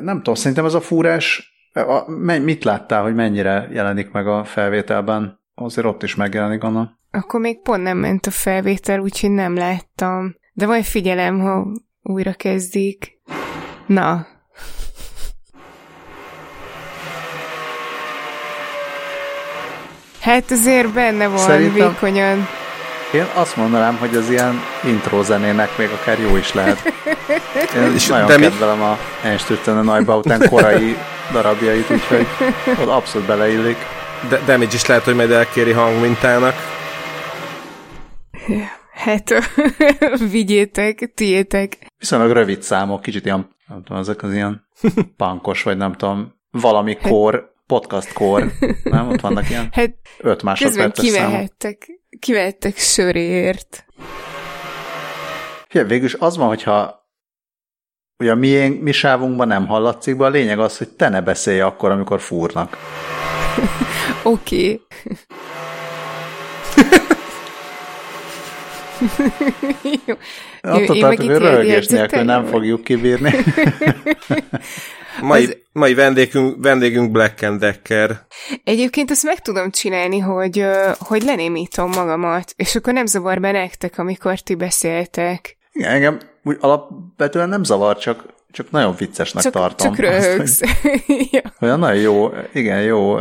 Nem tudom, szerintem ez a fúrás, a, mit láttál, hogy mennyire jelenik meg a felvételben? Azért ott is megjelenik, Anna. Akkor még pont nem ment a felvétel, úgyhogy nem láttam. De majd figyelem, ha újra kezdik. Na. Hát azért benne van Szerintem... vékonyan. Én azt mondanám, hogy az ilyen intro zenének még akár jó is lehet. Én is nagyon de kedvelem mi? a Einstein a Neubauten korai darabjait, úgyhogy ott abszolút beleillik. De Damage is lehet, hogy majd elkéri hangmintának. Hát, vigyétek, tiétek. Viszonylag rövid számok, kicsit ilyen, nem tudom, ezek az ilyen pankos, vagy nem tudom, valami hát- kor, podcast kor, nem? Ott vannak ilyen hát, öt másodperces kivehettek, számok. kivehettek sörért. Figyelj, végülis az van, hogyha ugye a mi, mi sávunkban nem hallatszik be, a lényeg az, hogy te ne beszélj akkor, amikor fúrnak. Oké. Jó. Attól Én tartom, hogy röhögés nélkül nem fogjuk kibírni. Mai, Ez... mai vendégünk, vendégünk Black and Decker. Egyébként ezt meg tudom csinálni, hogy, hogy lenémítom magamat, és akkor nem zavar be nektek, amikor ti beszéltek. Igen, engem úgy alapvetően nem zavar, csak, csak nagyon viccesnek csak, tartom. Csak röhögsz. Azt, hogy, ja. Olyan nagyon jó, igen, jó,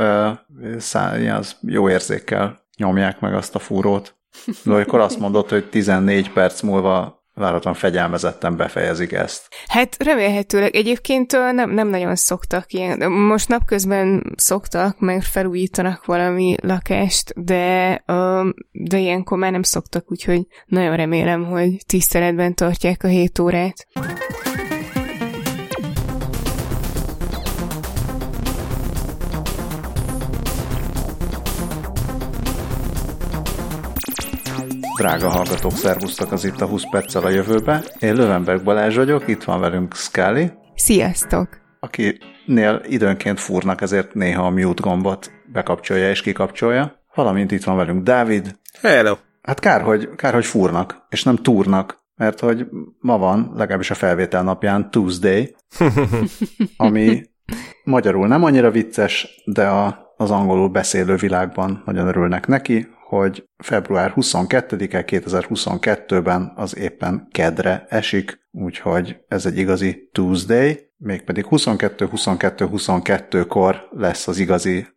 szá, az jó érzékkel nyomják meg azt a fúrót. De akkor azt mondod, hogy 14 perc múlva várhatóan fegyelmezetten befejezik ezt. Hát remélhetőleg. Egyébként nem, nem nagyon szoktak ilyen. Most napközben szoktak, meg felújítanak valami lakást, de, de ilyenkor már nem szoktak, úgyhogy nagyon remélem, hogy tiszteletben tartják a 7 órát. Drága hallgatók, szervusztok az itt a 20 perccel a jövőbe. Én Lövenberg Balázs vagyok, itt van velünk Scully. Sziasztok! Akinél időnként fúrnak, ezért néha a mute gombot bekapcsolja és kikapcsolja. Valamint itt van velünk Dávid. Hello! Hát kár, hogy, kár, hogy fúrnak, és nem túrnak, mert hogy ma van, legalábbis a felvétel napján Tuesday, ami magyarul nem annyira vicces, de a, az angolul beszélő világban nagyon örülnek neki, hogy február 22-e 2022-ben az éppen kedre esik, úgyhogy ez egy igazi Tuesday, mégpedig 22-22-22-kor lesz az igazi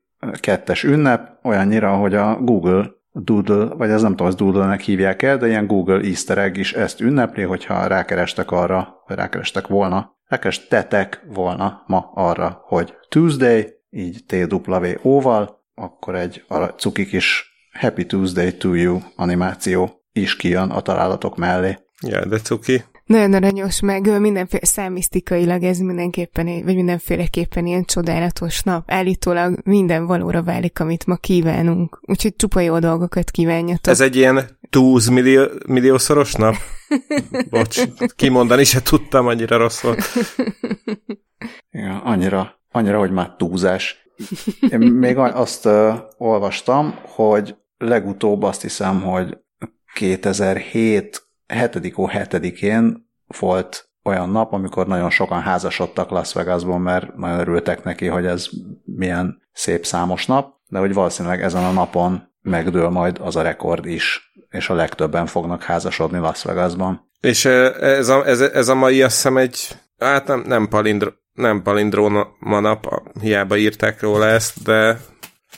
kettes ünnep, olyannyira, hogy a Google Doodle, vagy ez nem tudom, az Doodle-nek hívják el, de ilyen Google easter egg is ezt ünnepli, hogyha rákerestek arra, vagy rákerestek volna, rákerestetek volna ma arra, hogy Tuesday, így T-W-O-val, akkor egy cuki kis Happy Tuesday to you animáció is kijön a találatok mellé. Ja, de cuki. Nagyon aranyos, meg mindenféle számisztikailag ez mindenképpen, vagy mindenféleképpen ilyen csodálatos nap. Állítólag minden valóra válik, amit ma kívánunk. Úgyhogy csupa jó dolgokat kívánjatok. Ez egy ilyen 20 millió, milliószoros nap? Bocs, kimondani se tudtam, annyira rossz volt. Ja, annyira, annyira, hogy már túlzás. Én még azt uh, olvastam, hogy legutóbb azt hiszem, hogy 2007 7. 7-én volt olyan nap, amikor nagyon sokan házasodtak Las Vegasban, mert nagyon örültek neki, hogy ez milyen szép számos nap, de hogy valószínűleg ezen a napon megdől majd az a rekord is, és a legtöbben fognak házasodni Las Vegasban. És ez a, ez, ez a mai azt hiszem egy, hát nem, nem, palindro, nem palindróma nap, hiába írták róla ezt, de...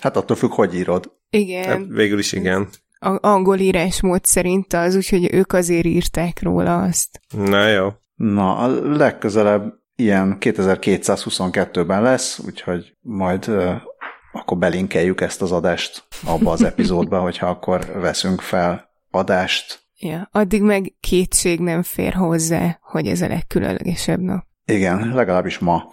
Hát attól függ, hogy írod. Igen. Hát végül is igen. A angol írásmód szerint az, úgyhogy ők azért írták róla azt. Na jó. Na, a legközelebb ilyen 2222-ben lesz, úgyhogy majd uh, akkor belinkeljük ezt az adást abba az epizódba, hogyha akkor veszünk fel adást. Ja, addig meg kétség nem fér hozzá, hogy ez a legkülönlegesebb nap. Igen, legalábbis ma.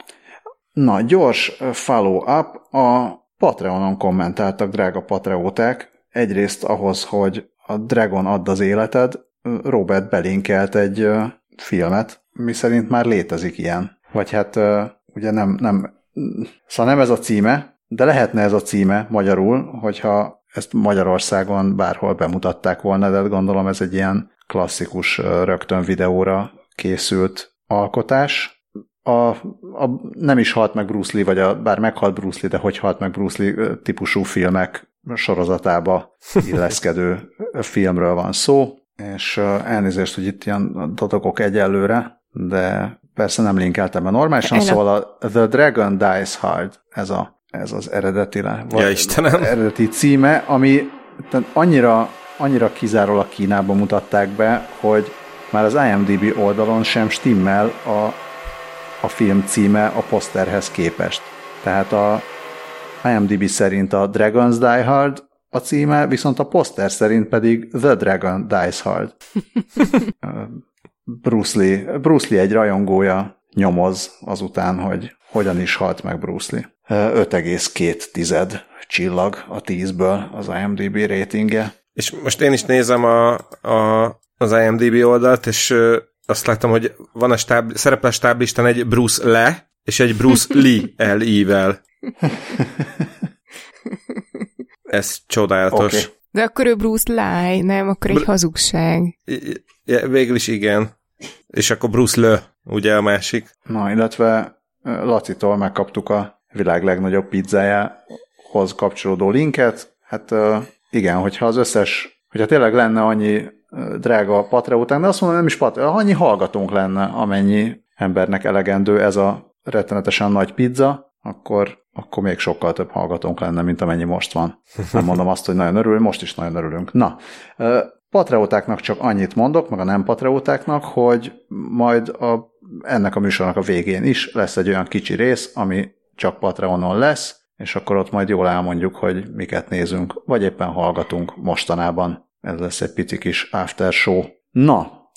Na, gyors follow-up. A Patreonon kommentáltak, drága patreóták, egyrészt ahhoz, hogy a Dragon add az életed, Robert belinkelt egy filmet, mi szerint már létezik ilyen. Vagy hát ugye nem, nem, szóval nem ez a címe, de lehetne ez a címe magyarul, hogyha ezt Magyarországon bárhol bemutatták volna, de gondolom ez egy ilyen klasszikus rögtön videóra készült alkotás. A, a, nem is halt meg Bruce Lee, vagy a, bár meghalt Bruce Lee, de hogy halt meg Bruce Lee típusú filmek sorozatába illeszkedő filmről van szó, és elnézést, hogy itt ilyen dadogok egyelőre, de persze nem linkeltem be normálisan, Én szóval a The Dragon Dies Hard, ez, a, ez az eredeti, ja, Istenem. eredeti címe, ami annyira, annyira kizárólag Kínában mutatták be, hogy már az IMDb oldalon sem stimmel a, a film címe a poszterhez képest. Tehát a IMDb szerint a Dragon's Die Hard a címe, viszont a poszter szerint pedig The Dragon Dies Hard. Bruce Lee, Bruce Lee egy rajongója nyomoz azután, hogy hogyan is halt meg Bruce Lee. 5,2 csillag a 10-ből az IMDb ratingje. És most én is nézem a, a, az IMDb oldalt, és azt láttam, hogy van a stáb, szerepel a stáblistán egy Bruce Le, és egy Bruce Lee L-I-vel. Ez csodálatos. Okay. De akkor ő Bruce Lie, nem? Akkor egy Br- hazugság. I- végül is igen. És akkor Bruce Le, ugye a másik. Na, illetve Lacitól megkaptuk a világ legnagyobb pizzájához kapcsolódó linket. Hát igen, hogyha az összes, hogyha tényleg lenne annyi drága patre után, de azt mondom, nem is patre, annyi hallgatónk lenne, amennyi embernek elegendő ez a rettenetesen nagy pizza, akkor, akkor még sokkal több hallgatónk lenne, mint amennyi most van. Nem mondom azt, hogy nagyon örülünk, most is nagyon örülünk. Na, Patreótáknak csak annyit mondok, meg a nem patreótáknak, hogy majd a, ennek a műsornak a végén is lesz egy olyan kicsi rész, ami csak Patreonon lesz, és akkor ott majd jól elmondjuk, hogy miket nézünk, vagy éppen hallgatunk mostanában. Ez lesz egy pici kis after show. Na,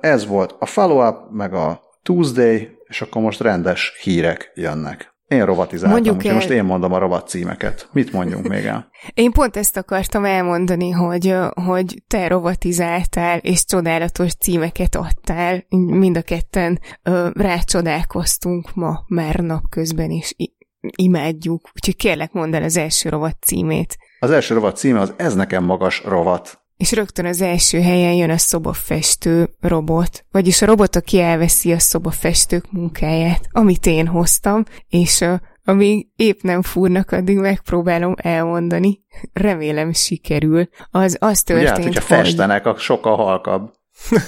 ez volt a follow-up, meg a Tuesday, és akkor most rendes hírek jönnek. Én rovatizáltam, Mondjuk úgyhogy el... most én mondom a rovat címeket. Mit mondjunk még el? Én pont ezt akartam elmondani, hogy, hogy te rovatizáltál, és csodálatos címeket adtál. Mind a ketten rácsodálkoztunk ma már napközben, és imádjuk. Úgyhogy kérlek, mondd el az első rovat címét. Az első rovat címe az Ez nekem magas rovat. És rögtön az első helyen jön a szobafestő robot, vagyis a robot, aki elveszi a szobafestők munkáját, amit én hoztam, és uh, amíg épp nem fúrnak, addig megpróbálom elmondani. Remélem sikerül. Az az történt, Ugye, hát, hogyha hogy... festenek, a sokkal halkabb.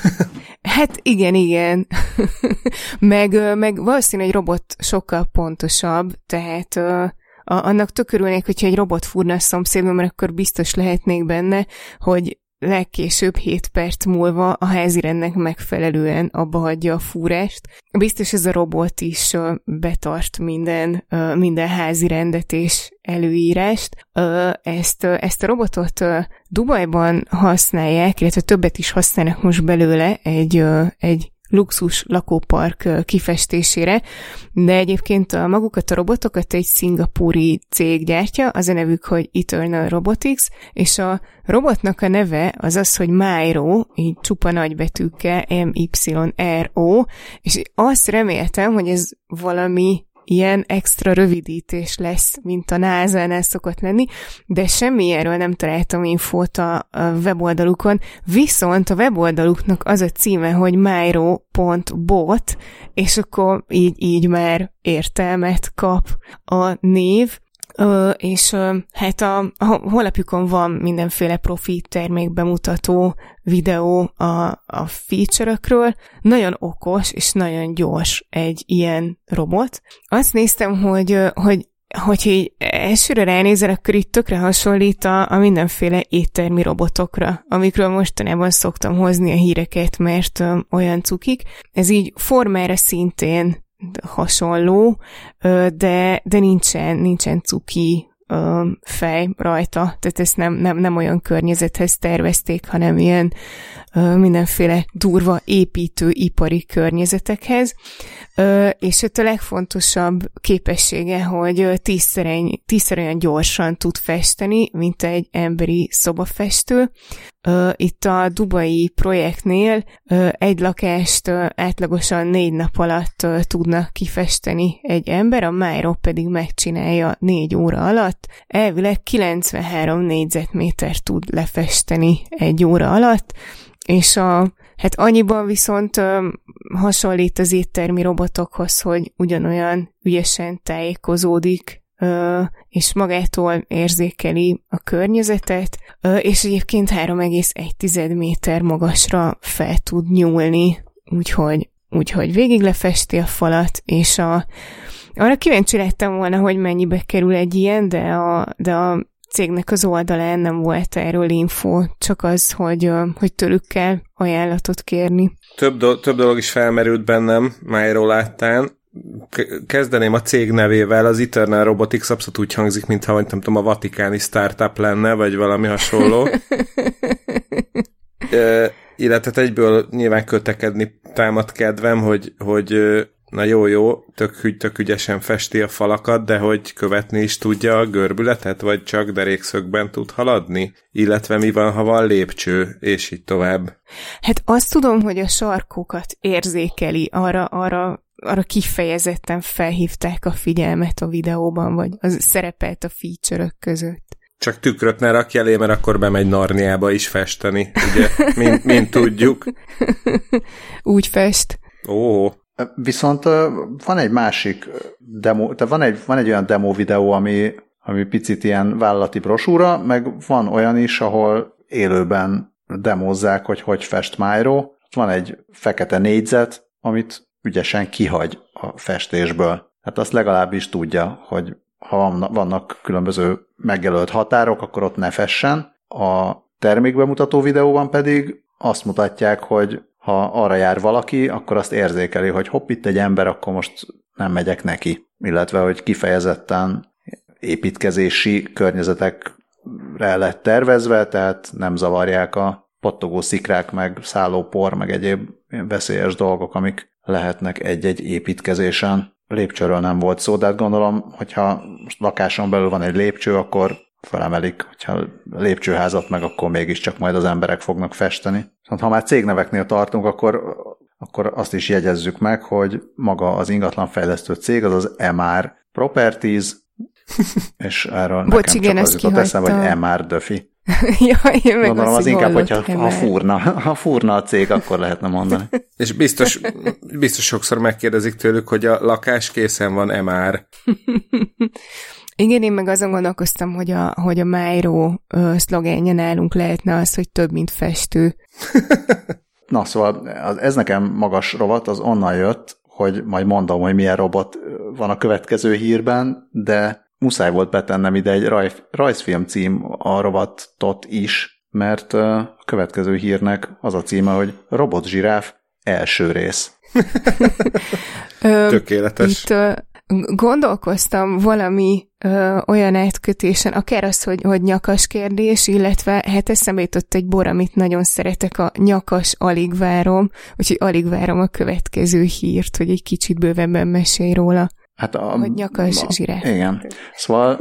hát igen, igen. meg, meg valószínű, egy robot sokkal pontosabb, tehát a, annak tök örülnék, hogyha egy robot fúrna a szomszédban, mert akkor biztos lehetnék benne, hogy legkésőbb 7 perc múlva a házirendnek megfelelően abba hagyja a fúrást. Biztos ez a robot is betart minden, minden házirendet és előírást. Ezt, ezt a robotot Dubajban használják, illetve többet is használnak most belőle egy, egy luxus lakópark kifestésére, de egyébként a magukat a robotokat egy szingapúri cég gyártja, az a nevük, hogy Eternal Robotics, és a robotnak a neve az az, hogy Myro, így csupa nagybetűkkel, M-Y-R-O, és azt reméltem, hogy ez valami ilyen extra rövidítés lesz, mint a NASA-nál szokott lenni, de semmi erről nem találtam infót a, a weboldalukon, viszont a weboldaluknak az a címe, hogy myro.bot, és akkor így, így már értelmet kap a név, Ö, és ö, hát a, a honlapjukon van mindenféle profi termék bemutató videó a, a feature-ökről. Nagyon okos és nagyon gyors egy ilyen robot. Azt néztem, hogy, hogy hogy így elsőre ránézel, akkor itt tökre hasonlít a, a mindenféle éttermi robotokra, amikről mostanában szoktam hozni a híreket, mert ö, olyan cukik. Ez így formára szintén hasonló, de, de nincsen, nincsen cuki fej rajta, tehát ezt nem, nem, nem olyan környezethez tervezték, hanem ilyen mindenféle durva építő ipari környezetekhez, és a legfontosabb képessége, hogy tízszer, tízszer olyan gyorsan tud festeni, mint egy emberi szobafestő. Itt a dubai projektnél egy lakást átlagosan négy nap alatt tudna kifesteni egy ember, a Myro pedig megcsinálja négy óra alatt. Elvileg 93 négyzetméter tud lefesteni egy óra alatt, és a hát annyiban viszont ö, hasonlít az éttermi robotokhoz, hogy ugyanolyan ügyesen tájékozódik, ö, és magától érzékeli a környezetet, ö, és egyébként 3,1 méter magasra fel tud nyúlni, úgyhogy, úgyhogy végig lefesti a falat, és a, arra kíváncsi lettem volna, hogy mennyibe kerül egy ilyen, de a, de a cégnek az oldalán nem volt erről info, csak az, hogy, hogy tőlük kell ajánlatot kérni. Több, do- több dolog is felmerült bennem, májról láttán. Kezdeném a cég nevével, az Eternal Robotics abszolút úgy hangzik, mintha nem tudom, a vatikáni startup lenne, vagy valami hasonló. e, illetve egyből nyilván kötekedni támad kedvem, hogy, hogy na jó, jó, tök, tök ügyesen festi a falakat, de hogy követni is tudja a görbületet, vagy csak derékszögben tud haladni? Illetve mi van, ha van lépcső, és így tovább? Hát azt tudom, hogy a sarkokat érzékeli, arra, arra arra kifejezetten felhívták a figyelmet a videóban, vagy az szerepelt a feature között. Csak tükröt ne rakj elé, mert akkor bemegy Narniába is festeni, ugye, mint, mint tudjuk. Úgy fest. Ó, Viszont van egy másik demo, tehát van egy, van egy olyan demo videó, ami, ami picit ilyen vállalati brosúra, meg van olyan is, ahol élőben demozzák, hogy hogy fest Májró. Van egy fekete négyzet, amit ügyesen kihagy a festésből. Hát azt legalábbis tudja, hogy ha vannak különböző megjelölt határok, akkor ott ne fessen. A termékbemutató videóban pedig azt mutatják, hogy ha arra jár valaki, akkor azt érzékeli, hogy hopp, itt egy ember, akkor most nem megyek neki. Illetve, hogy kifejezetten építkezési környezetekre lett tervezve, tehát nem zavarják a pattogó szikrák, meg szálló por, meg egyéb veszélyes dolgok, amik lehetnek egy-egy építkezésen. Lépcsőről nem volt szó, de hát gondolom, hogyha most lakáson belül van egy lépcső, akkor felemelik, hogyha lépcsőházat meg, akkor mégiscsak majd az emberek fognak festeni. Szóval, ha már cégneveknél tartunk, akkor, akkor azt is jegyezzük meg, hogy maga az ingatlanfejlesztő cég, az az MR Properties, és erről Bocs, nekem igen, csak az jutott eszembe, hogy MR Duffy. ja, én meg Gondolom az inkább, hogyha ha fúrna, ha fúrna a cég, akkor lehetne mondani. és biztos, biztos sokszor megkérdezik tőlük, hogy a lakás készen van MR. Igen, én meg azon gondolkoztam, hogy a, hogy a Májró szlogenje nálunk lehetne az, hogy több, mint festő. Na, szóval az, ez nekem magas rovat, az onnan jött, hogy majd mondom, hogy milyen robot van a következő hírben, de muszáj volt betennem ide egy raj, rajzfilm cím a rovatot is, mert a következő hírnek az a címe, hogy Robot zsiráf első rész. Tökéletes. Itt gondolkoztam valami ö, olyan átkötésen, akár az, hogy, hogy nyakas kérdés, illetve hát eszembe jutott egy bor, amit nagyon szeretek, a nyakas alig várom, úgyhogy alig várom a következő hírt, hogy egy kicsit bővebben mesélj róla. Hát a, Hogy nyakas a- zsiráf. Igen. Szóval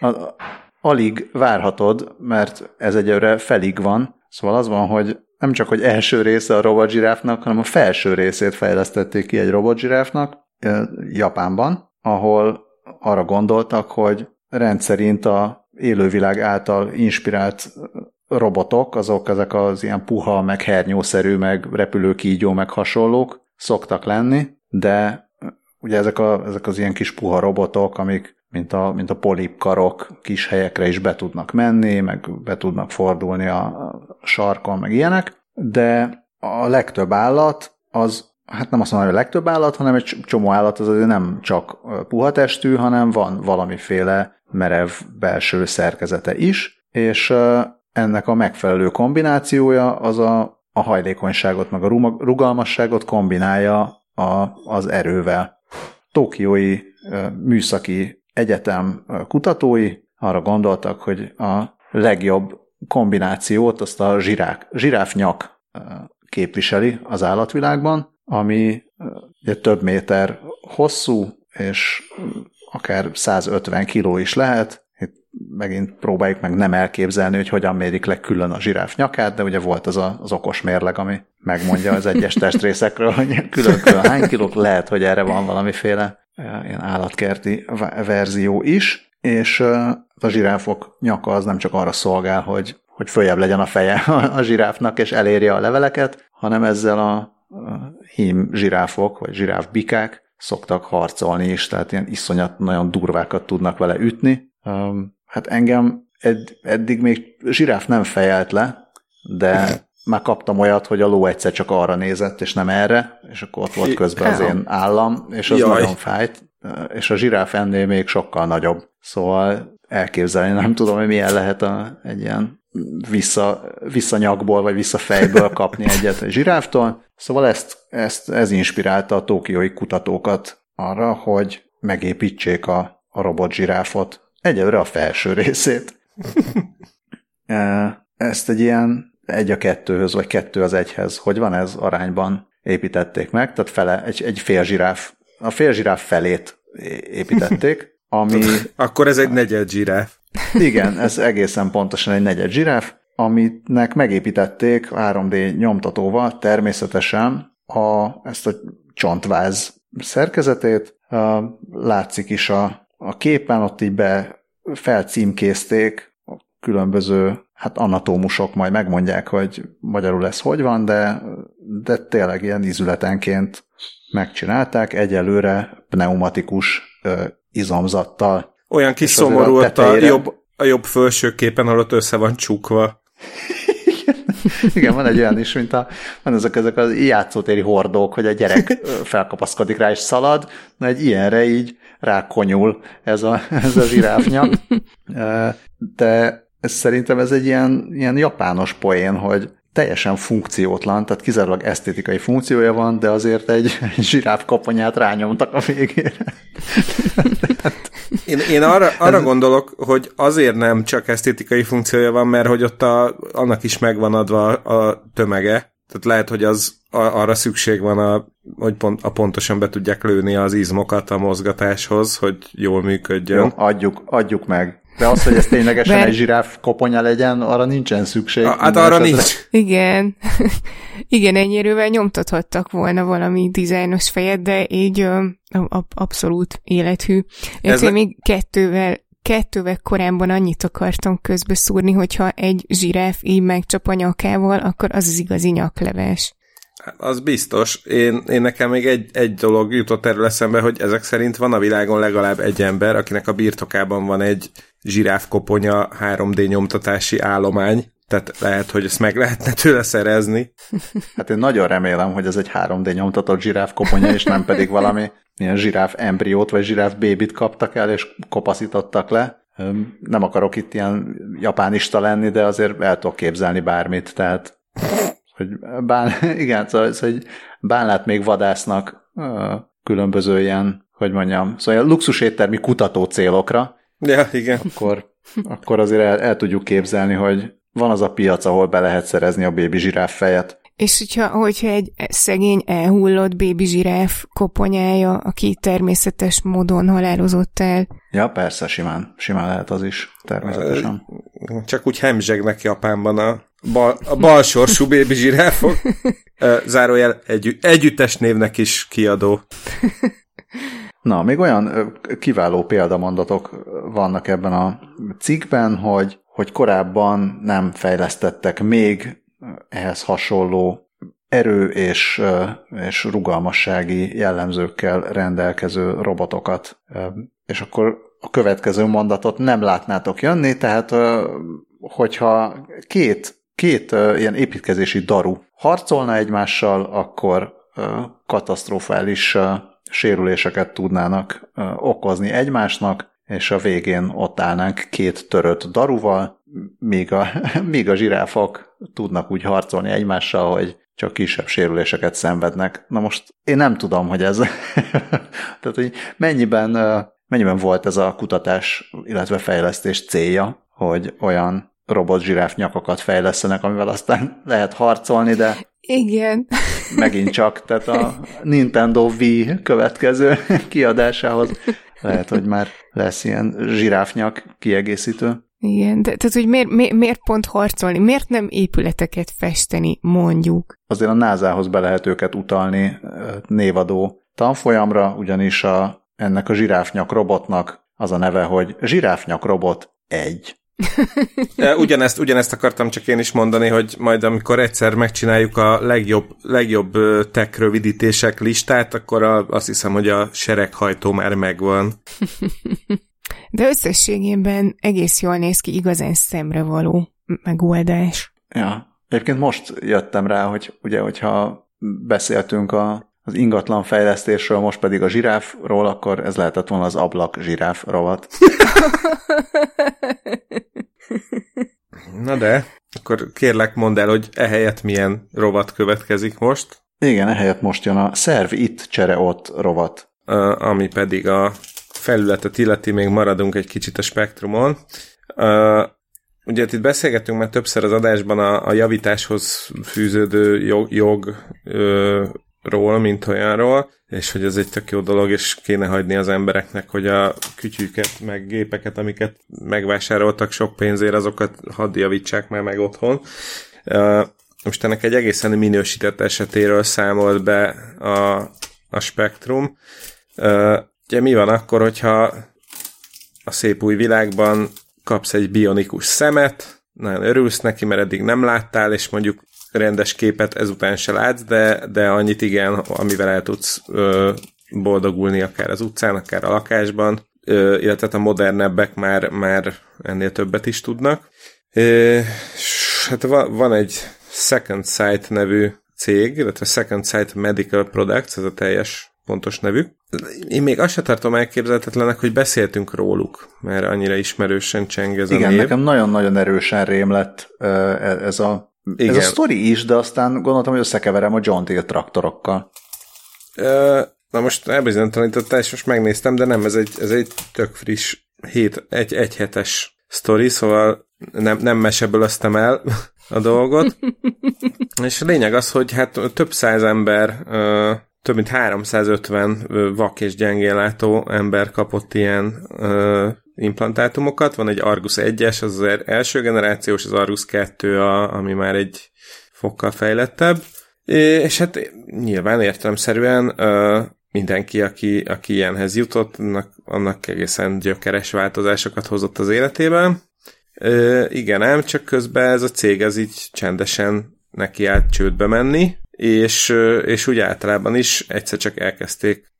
a, a, alig várhatod, mert ez egyőre felig van. Szóval az van, hogy nem csak, hogy első része a robotzsiráfnak, hanem a felső részét fejlesztették ki egy robotzsiráfnak Japánban, ahol arra gondoltak, hogy rendszerint a élővilág által inspirált robotok, azok ezek az ilyen puha, meg hernyószerű, meg repülőkígyó, meg hasonlók szoktak lenni, de ugye ezek, a, ezek az ilyen kis puha robotok, amik mint a, mint a polipkarok kis helyekre is be tudnak menni, meg be tudnak fordulni a, sarkon, meg ilyenek, de a legtöbb állat az, hát nem azt mondom, hogy a legtöbb állat, hanem egy csomó állat az azért nem csak puha testű, hanem van valamiféle merev belső szerkezete is, és ennek a megfelelő kombinációja az a, a hajlékonyságot, meg a rugalmasságot kombinálja a, az erővel. Tokiói műszaki egyetem kutatói arra gondoltak, hogy a legjobb kombinációt azt a zsirák, zsiráfnyak képviseli az állatvilágban, ami ugye több méter hosszú, és akár 150 kiló is lehet. Megint próbáljuk meg nem elképzelni, hogy hogyan mérik le külön a zsiráf nyakát, de ugye volt az a, az okos mérleg, ami megmondja az egyes testrészekről, hogy külön-külön hány kilók lehet, hogy erre van valamiféle ilyen állatkerti verzió is, és a zsiráfok nyaka az nem csak arra szolgál, hogy, hogy följebb legyen a feje a zsiráfnak, és elérje a leveleket, hanem ezzel a hím zsiráfok, vagy zsiráfbikák szoktak harcolni is, tehát ilyen iszonyat nagyon durvákat tudnak vele ütni. Hát engem edd, eddig még zsiráf nem fejelt le, de már kaptam olyat, hogy a ló egyszer csak arra nézett, és nem erre, és akkor ott volt közben az én állam, és az Jaj. nagyon fájt, és a zsiráf ennél még sokkal nagyobb. Szóval elképzelni, nem tudom, hogy milyen lehet a, egy ilyen vissza, visszanyakból, vagy visszafejből kapni egyet a zsiráftól. Szóval ezt, ezt, ez inspirálta a tokiói kutatókat arra, hogy megépítsék a, a robot zsiráfot. Egyelőre a felső részét. Ezt egy ilyen egy a kettőhöz, vagy kettő az egyhez, hogy van ez arányban építették meg, tehát fele, egy, egy fél zsiráf, a fél zsiráf felét építették, ami... Akkor ez egy negyed zsiráf. Igen, ez egészen pontosan egy negyed zsiráf, aminek megépítették 3D nyomtatóval természetesen a, ezt a csontváz szerkezetét. Látszik is a, a képen, ott így be felcímkézték a különböző hát anatómusok majd megmondják, hogy magyarul ez hogy van, de, de tényleg ilyen ízületenként megcsinálták, egyelőre pneumatikus ö, izomzattal. Olyan kis szomorú ott a jobb, a jobb felső képen, ahol ott össze van csukva. Igen, van egy olyan is, mint a, van ezek, ezek az játszótéri hordók, hogy a gyerek felkapaszkodik rá és szalad, na egy ilyenre így rákonyul ez a, ez a zsiráfnyak. De ez szerintem ez egy ilyen, ilyen japános poén, hogy teljesen funkciótlan, tehát kizárólag esztétikai funkciója van, de azért egy, zsiráf kaponyát rányomtak a végére. Én, én arra, arra gondolok, hogy azért nem csak esztétikai funkciója van, mert hogy ott a, annak is megvan adva a tömege, tehát lehet, hogy az a, arra szükség van, a, hogy pont, a pontosan be tudják lőni az izmokat a mozgatáshoz, hogy jól működjön. Jó, adjuk, adjuk meg. De az, hogy ez ténylegesen Mert... egy zsiráf koponya legyen, arra nincsen szükség. A, hát arra nincs. Igen. Igen, ennyierővel nyomtathattak volna valami dizájnos fejet, de így ö, abszolút élethű. Ez én még kettővel kettővel korábban annyit akartam közbeszúrni, hogyha egy zsiráf így megcsap a nyakával, akkor az az igazi nyakleves. Az biztos. Én, én nekem még egy, egy dolog jutott erről eszembe, hogy ezek szerint van a világon legalább egy ember, akinek a birtokában van egy zsiráfkoponya 3D nyomtatási állomány, tehát lehet, hogy ezt meg lehetne tőle szerezni. Hát én nagyon remélem, hogy ez egy 3D nyomtatott zsiráfkoponya, és nem pedig valami ilyen zsiráf embriót, vagy zsiráf bébit kaptak el, és kopaszítottak le. Nem akarok itt ilyen japánista lenni, de azért el tudok képzelni bármit, tehát hogy bán, igen, szóval, szóval hogy bánlát még vadásznak különböző ilyen, hogy mondjam, szóval ilyen luxuséttermi kutató célokra, Ja, igen. Akkor, akkor azért el, el tudjuk képzelni, hogy van az a piac, ahol be lehet szerezni a bébi zsiráf fejet. És hogyha, hogyha egy szegény elhullott bébi zsiráf koponyája, aki természetes módon halálozott el. Ja, persze, simán. Simán lehet az is, természetesen. Csak úgy hemzsegnek Japánban a, bal, a balsorsú bébi zsiráfok. Zárójel egy, együttes névnek is kiadó. Na, még olyan kiváló példamondatok vannak ebben a cikkben, hogy, hogy korábban nem fejlesztettek még ehhez hasonló erő és, és rugalmassági jellemzőkkel rendelkező robotokat. És akkor a következő mondatot nem látnátok jönni, tehát hogyha két, két ilyen építkezési daru harcolna egymással, akkor katasztrofális sérüléseket tudnának okozni egymásnak, és a végén ott állnánk két törött daruval, míg a, míg a zsiráfok tudnak úgy harcolni egymással, hogy csak kisebb sérüléseket szenvednek. Na most én nem tudom, hogy ez, tehát hogy mennyiben, mennyiben volt ez a kutatás, illetve fejlesztés célja, hogy olyan robot zsiráf nyakakat fejlesztenek, amivel aztán lehet harcolni, de igen. Megint csak, tehát a Nintendo Wii következő kiadásához lehet, hogy már lesz ilyen zsiráfnyak kiegészítő. Igen, de tehát, hogy miért, miért, miért pont harcolni? Miért nem épületeket festeni, mondjuk? Azért a NASA-hoz be lehet őket utalni névadó tanfolyamra, ugyanis a, ennek a zsiráfnyak robotnak az a neve, hogy zsiráfnyakrobot 1. ugyanezt, ugyanezt akartam csak én is mondani, hogy majd amikor egyszer megcsináljuk a legjobb, legjobb tech rövidítések listát, akkor a, azt hiszem, hogy a sereghajtó már megvan. De összességében egész jól néz ki, igazán szemre való megoldás. Ja, egyébként most jöttem rá, hogy ugye, hogyha beszéltünk a, az ingatlan fejlesztésről, most pedig a zsiráfról, akkor ez lehetett volna az ablak zsiráf rovat. Na de, akkor kérlek mondd el, hogy ehelyett milyen rovat következik most. Igen, ehelyett most jön a szerv itt, csere ott rovat. Uh, ami pedig a felületet illeti, még maradunk egy kicsit a spektrumon. Uh, ugye itt beszélgettünk már többször az adásban a, a javításhoz fűződő jog, jog uh, ról, mint olyanról, és hogy ez egy tök jó dolog, és kéne hagyni az embereknek, hogy a kütyüket, meg gépeket, amiket megvásároltak sok pénzért, azokat hadd javítsák már meg otthon. Most ennek egy egészen minősített esetéről számolt be a, a Spektrum. Ugye mi van akkor, hogyha a szép új világban kapsz egy bionikus szemet, nagyon örülsz neki, mert eddig nem láttál, és mondjuk rendes képet ezután se látsz, de, de annyit igen, amivel el tudsz ö, boldogulni akár az utcán, akár a lakásban, ö, illetve a modernebbek már, már ennél többet is tudnak. Ö, hát van, van egy Second Sight nevű cég, illetve Second Sight Medical Products, ez a teljes pontos nevük. Én még azt se tartom elképzelhetetlenek, hogy beszéltünk róluk, mert annyira ismerősen cseng ez Igen, a név. nekem nagyon-nagyon erősen rém lett e, ez a igen. Ez a sztori is, de aztán gondoltam, hogy összekeverem a John Deere traktorokkal. Na most elbizonytalanítottál, és most megnéztem, de nem, ez egy, ez egy tök friss, hét, egy, egy hetes sztori, szóval nem, nem meseből aztam el a dolgot. és a lényeg az, hogy hát több száz ember, több mint 350 vak és gyengénlátó ember kapott ilyen implantátumokat, van egy Argus 1-es, az az első generációs, az Argus 2, a, ami már egy fokkal fejlettebb, és hát nyilván értelemszerűen mindenki, aki, aki ilyenhez jutott, annak, annak egészen gyökeres változásokat hozott az életében. igen, ám, csak közben ez a cég az így csendesen neki állt csődbe menni, és, és úgy általában is egyszer csak elkezdték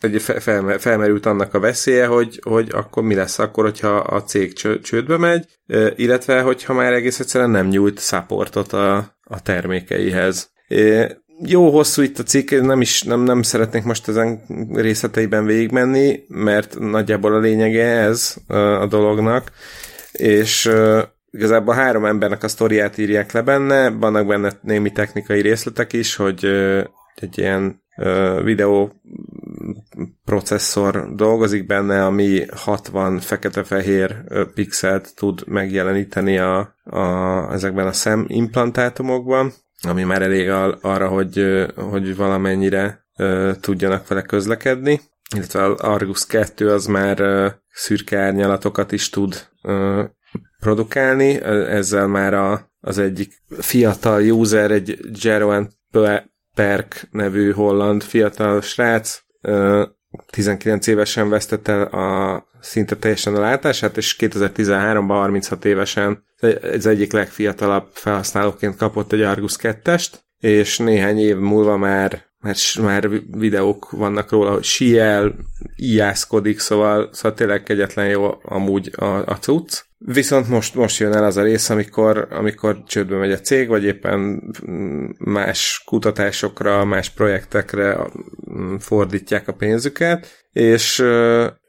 egy fel, felmerült annak a veszélye, hogy, hogy akkor mi lesz akkor, hogyha a cég csődbe megy, illetve hogyha már egész egyszerűen nem nyújt supportot a, a termékeihez. Jó hosszú itt a cikk, nem is nem, nem szeretnék most ezen részleteiben végigmenni, mert nagyjából a lényege ez a dolognak, és igazából három embernek a sztoriát írják le benne, vannak benne némi technikai részletek is, hogy egy ilyen videó processzor dolgozik benne, ami 60 fekete-fehér pixelt tud megjeleníteni a, a, ezekben a szemimplantátumokban, ami már elég arra, hogy, hogy valamennyire tudjanak vele közlekedni, illetve az Argus 2 az már szürke árnyalatokat is tud produkálni, ezzel már a, az egyik fiatal user, egy Jeroen Perk nevű holland fiatal srác 19 évesen vesztette a szinte teljesen a látását, és 2013-ban 36 évesen az egyik legfiatalabb felhasználóként kapott egy Argus 2-est, és néhány év múlva már már, már videók vannak róla, hogy siel, ijászkodik, szóval, szóval tényleg kegyetlen jó amúgy a, a cucc. Viszont most, most jön el az a rész, amikor, amikor csődbe megy a cég, vagy éppen más kutatásokra, más projektekre fordítják a pénzüket, és,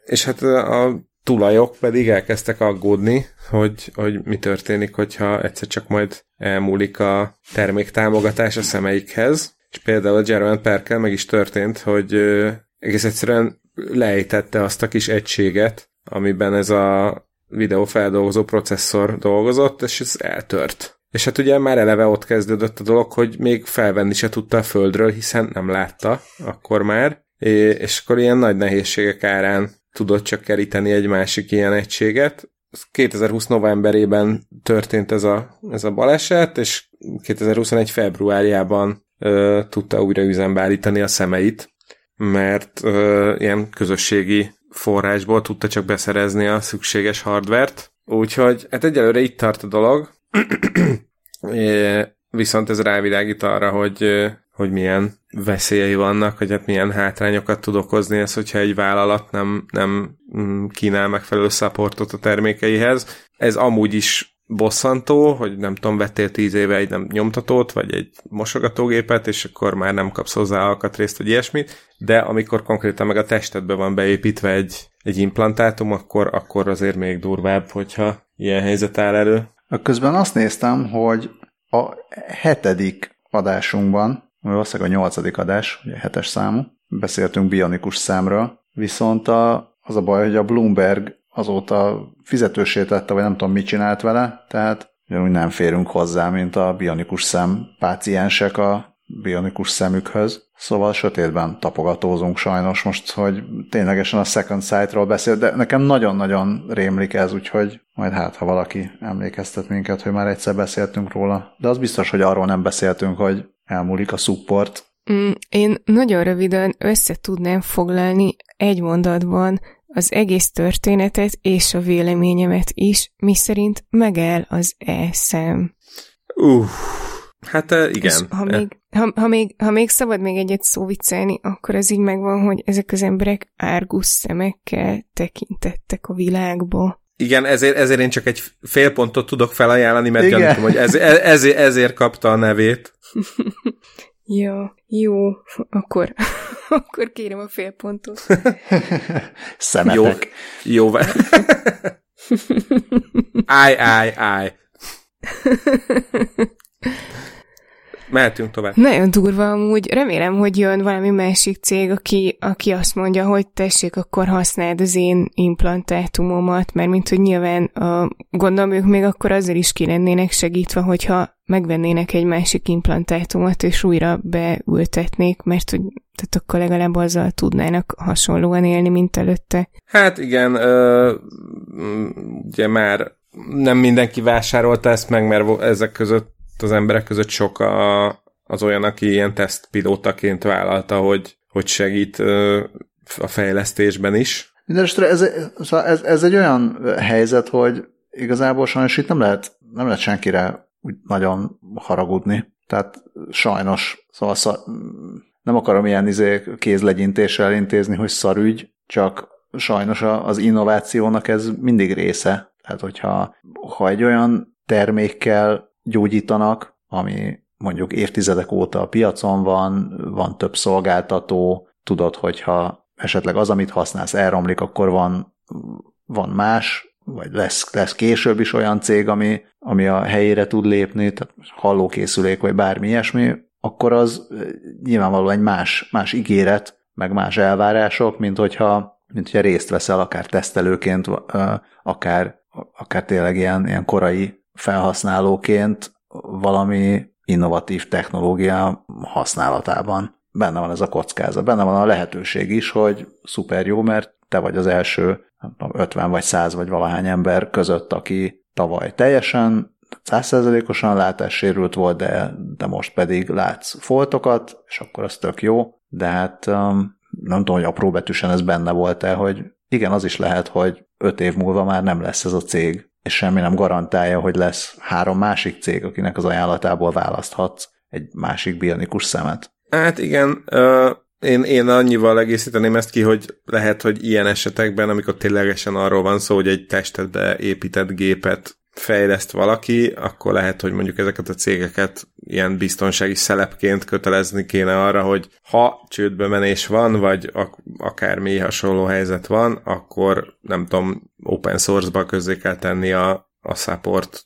és hát a tulajok pedig elkezdtek aggódni, hogy, hogy mi történik, hogyha egyszer csak majd elmúlik a terméktámogatás a szemeikhez. Például Jerome Perkel meg is történt, hogy egész egyszerűen lejtette azt a kis egységet, amiben ez a videófeldolgozó processzor dolgozott, és ez eltört. És hát ugye már eleve ott kezdődött a dolog, hogy még felvenni se tudta a földről, hiszen nem látta akkor már, és akkor ilyen nagy nehézségek árán tudott csak keríteni egy másik ilyen egységet. 2020 novemberében történt ez a, ez a baleset, és 2021 februárjában tudta újra üzembe állítani a szemeit. mert ö, ilyen közösségi forrásból tudta csak beszerezni a szükséges hardvert. Úgyhogy hát egyelőre itt tart a dolog. é, viszont ez rávilágít arra, hogy hogy milyen veszélyei vannak, hogy hát milyen hátrányokat tud okozni ez, hogyha egy vállalat nem, nem mm, kínál megfelelő supportot a termékeihez. Ez amúgy is bosszantó, hogy nem tudom, vettél tíz éve egy nem nyomtatót, vagy egy mosogatógépet, és akkor már nem kapsz hozzá alkatrészt, vagy ilyesmit, de amikor konkrétan meg a testedbe van beépítve egy, egy implantátum, akkor, akkor azért még durvább, hogyha ilyen helyzet áll elő. Közben azt néztem, hogy a hetedik adásunkban, valószínűleg a nyolcadik adás, ugye hetes számú, beszéltünk bionikus számról, viszont a, az a baj, hogy a Bloomberg azóta fizetősé tette, vagy nem tudom, mit csinált vele, tehát ugyanúgy nem férünk hozzá, mint a bionikus szem páciensek a bionikus szemükhöz. Szóval sötétben tapogatózunk sajnos most, hogy ténylegesen a Second Sight-ról beszél, de nekem nagyon-nagyon rémlik ez, úgyhogy majd hát, ha valaki emlékeztet minket, hogy már egyszer beszéltünk róla. De az biztos, hogy arról nem beszéltünk, hogy elmúlik a support. Mm, én nagyon röviden össze tudnám foglalni egy mondatban az egész történetet és a véleményemet is, mi szerint megáll az e-szem. Uff, hát igen. És ha, még, ha, ha, még, ha még szabad még egyet szó viccelni, akkor az így megvan, hogy ezek az emberek árgus szemekkel tekintettek a világba. Igen, ezért, ezért én csak egy fél pontot tudok felajánlani, mert gyanítom, hogy ez, ezért, ezért kapta a nevét. jó, jó, akkor, akkor kérem a fél pontot. Szemetek. Jó, jó. Áj, áj, áj. Mehetünk tovább. Nagyon durva amúgy. Remélem, hogy jön valami másik cég, aki, aki azt mondja, hogy tessék, akkor használd az én implantátumomat, mert mint hogy nyilván a, gondolom ők még akkor azért is ki lennének segítve, hogyha megvennének egy másik implantátumot, és újra beültetnék, mert hogy tehát akkor legalább azzal tudnának hasonlóan élni, mint előtte. Hát igen, ö, ugye már nem mindenki vásárolta ezt meg, mert ezek között az emberek között sok a, az olyan, aki ilyen tesztpilótaként vállalta, hogy, hogy segít a fejlesztésben is. Mindenesetre ez, szóval ez, ez egy olyan helyzet, hogy igazából sajnos itt nem lehet, nem lehet senkire úgy nagyon haragudni. Tehát sajnos, szóval szar, nem akarom ilyen izé kézlegyintéssel intézni, hogy szarügy, csak sajnos az innovációnak ez mindig része. Tehát, hogyha ha egy olyan termékkel gyógyítanak, ami mondjuk évtizedek óta a piacon van, van több szolgáltató, tudod, hogyha esetleg az, amit használsz, elromlik, akkor van, van más, vagy lesz, lesz később is olyan cég, ami, ami a helyére tud lépni, tehát hallókészülék, vagy bármi ilyesmi, akkor az nyilvánvalóan egy más, más ígéret, meg más elvárások, mint hogyha, mint hogyha részt veszel akár tesztelőként, akár, akár tényleg ilyen, ilyen korai felhasználóként valami innovatív technológia használatában. Benne van ez a kockázat, benne van a lehetőség is, hogy szuper jó, mert te vagy az első nem tudom, 50 vagy 100 vagy valahány ember között, aki tavaly teljesen százszerzelékosan látássérült volt, de, de most pedig látsz foltokat, és akkor az tök jó, de hát um, nem tudom, hogy apró betűsen ez benne volt-e, hogy igen, az is lehet, hogy öt év múlva már nem lesz ez a cég, és semmi nem garantálja, hogy lesz három másik cég, akinek az ajánlatából választhatsz egy másik bionikus szemet. Hát igen, uh, én, én annyival egészíteném ezt ki, hogy lehet, hogy ilyen esetekben, amikor ténylegesen arról van szó, hogy egy testedbe épített gépet fejleszt valaki, akkor lehet, hogy mondjuk ezeket a cégeket ilyen biztonsági szelepként kötelezni kéne arra, hogy ha csődbe menés van, vagy ak- akármi hasonló helyzet van, akkor nem tudom, open source-ba közé kell tenni a, a support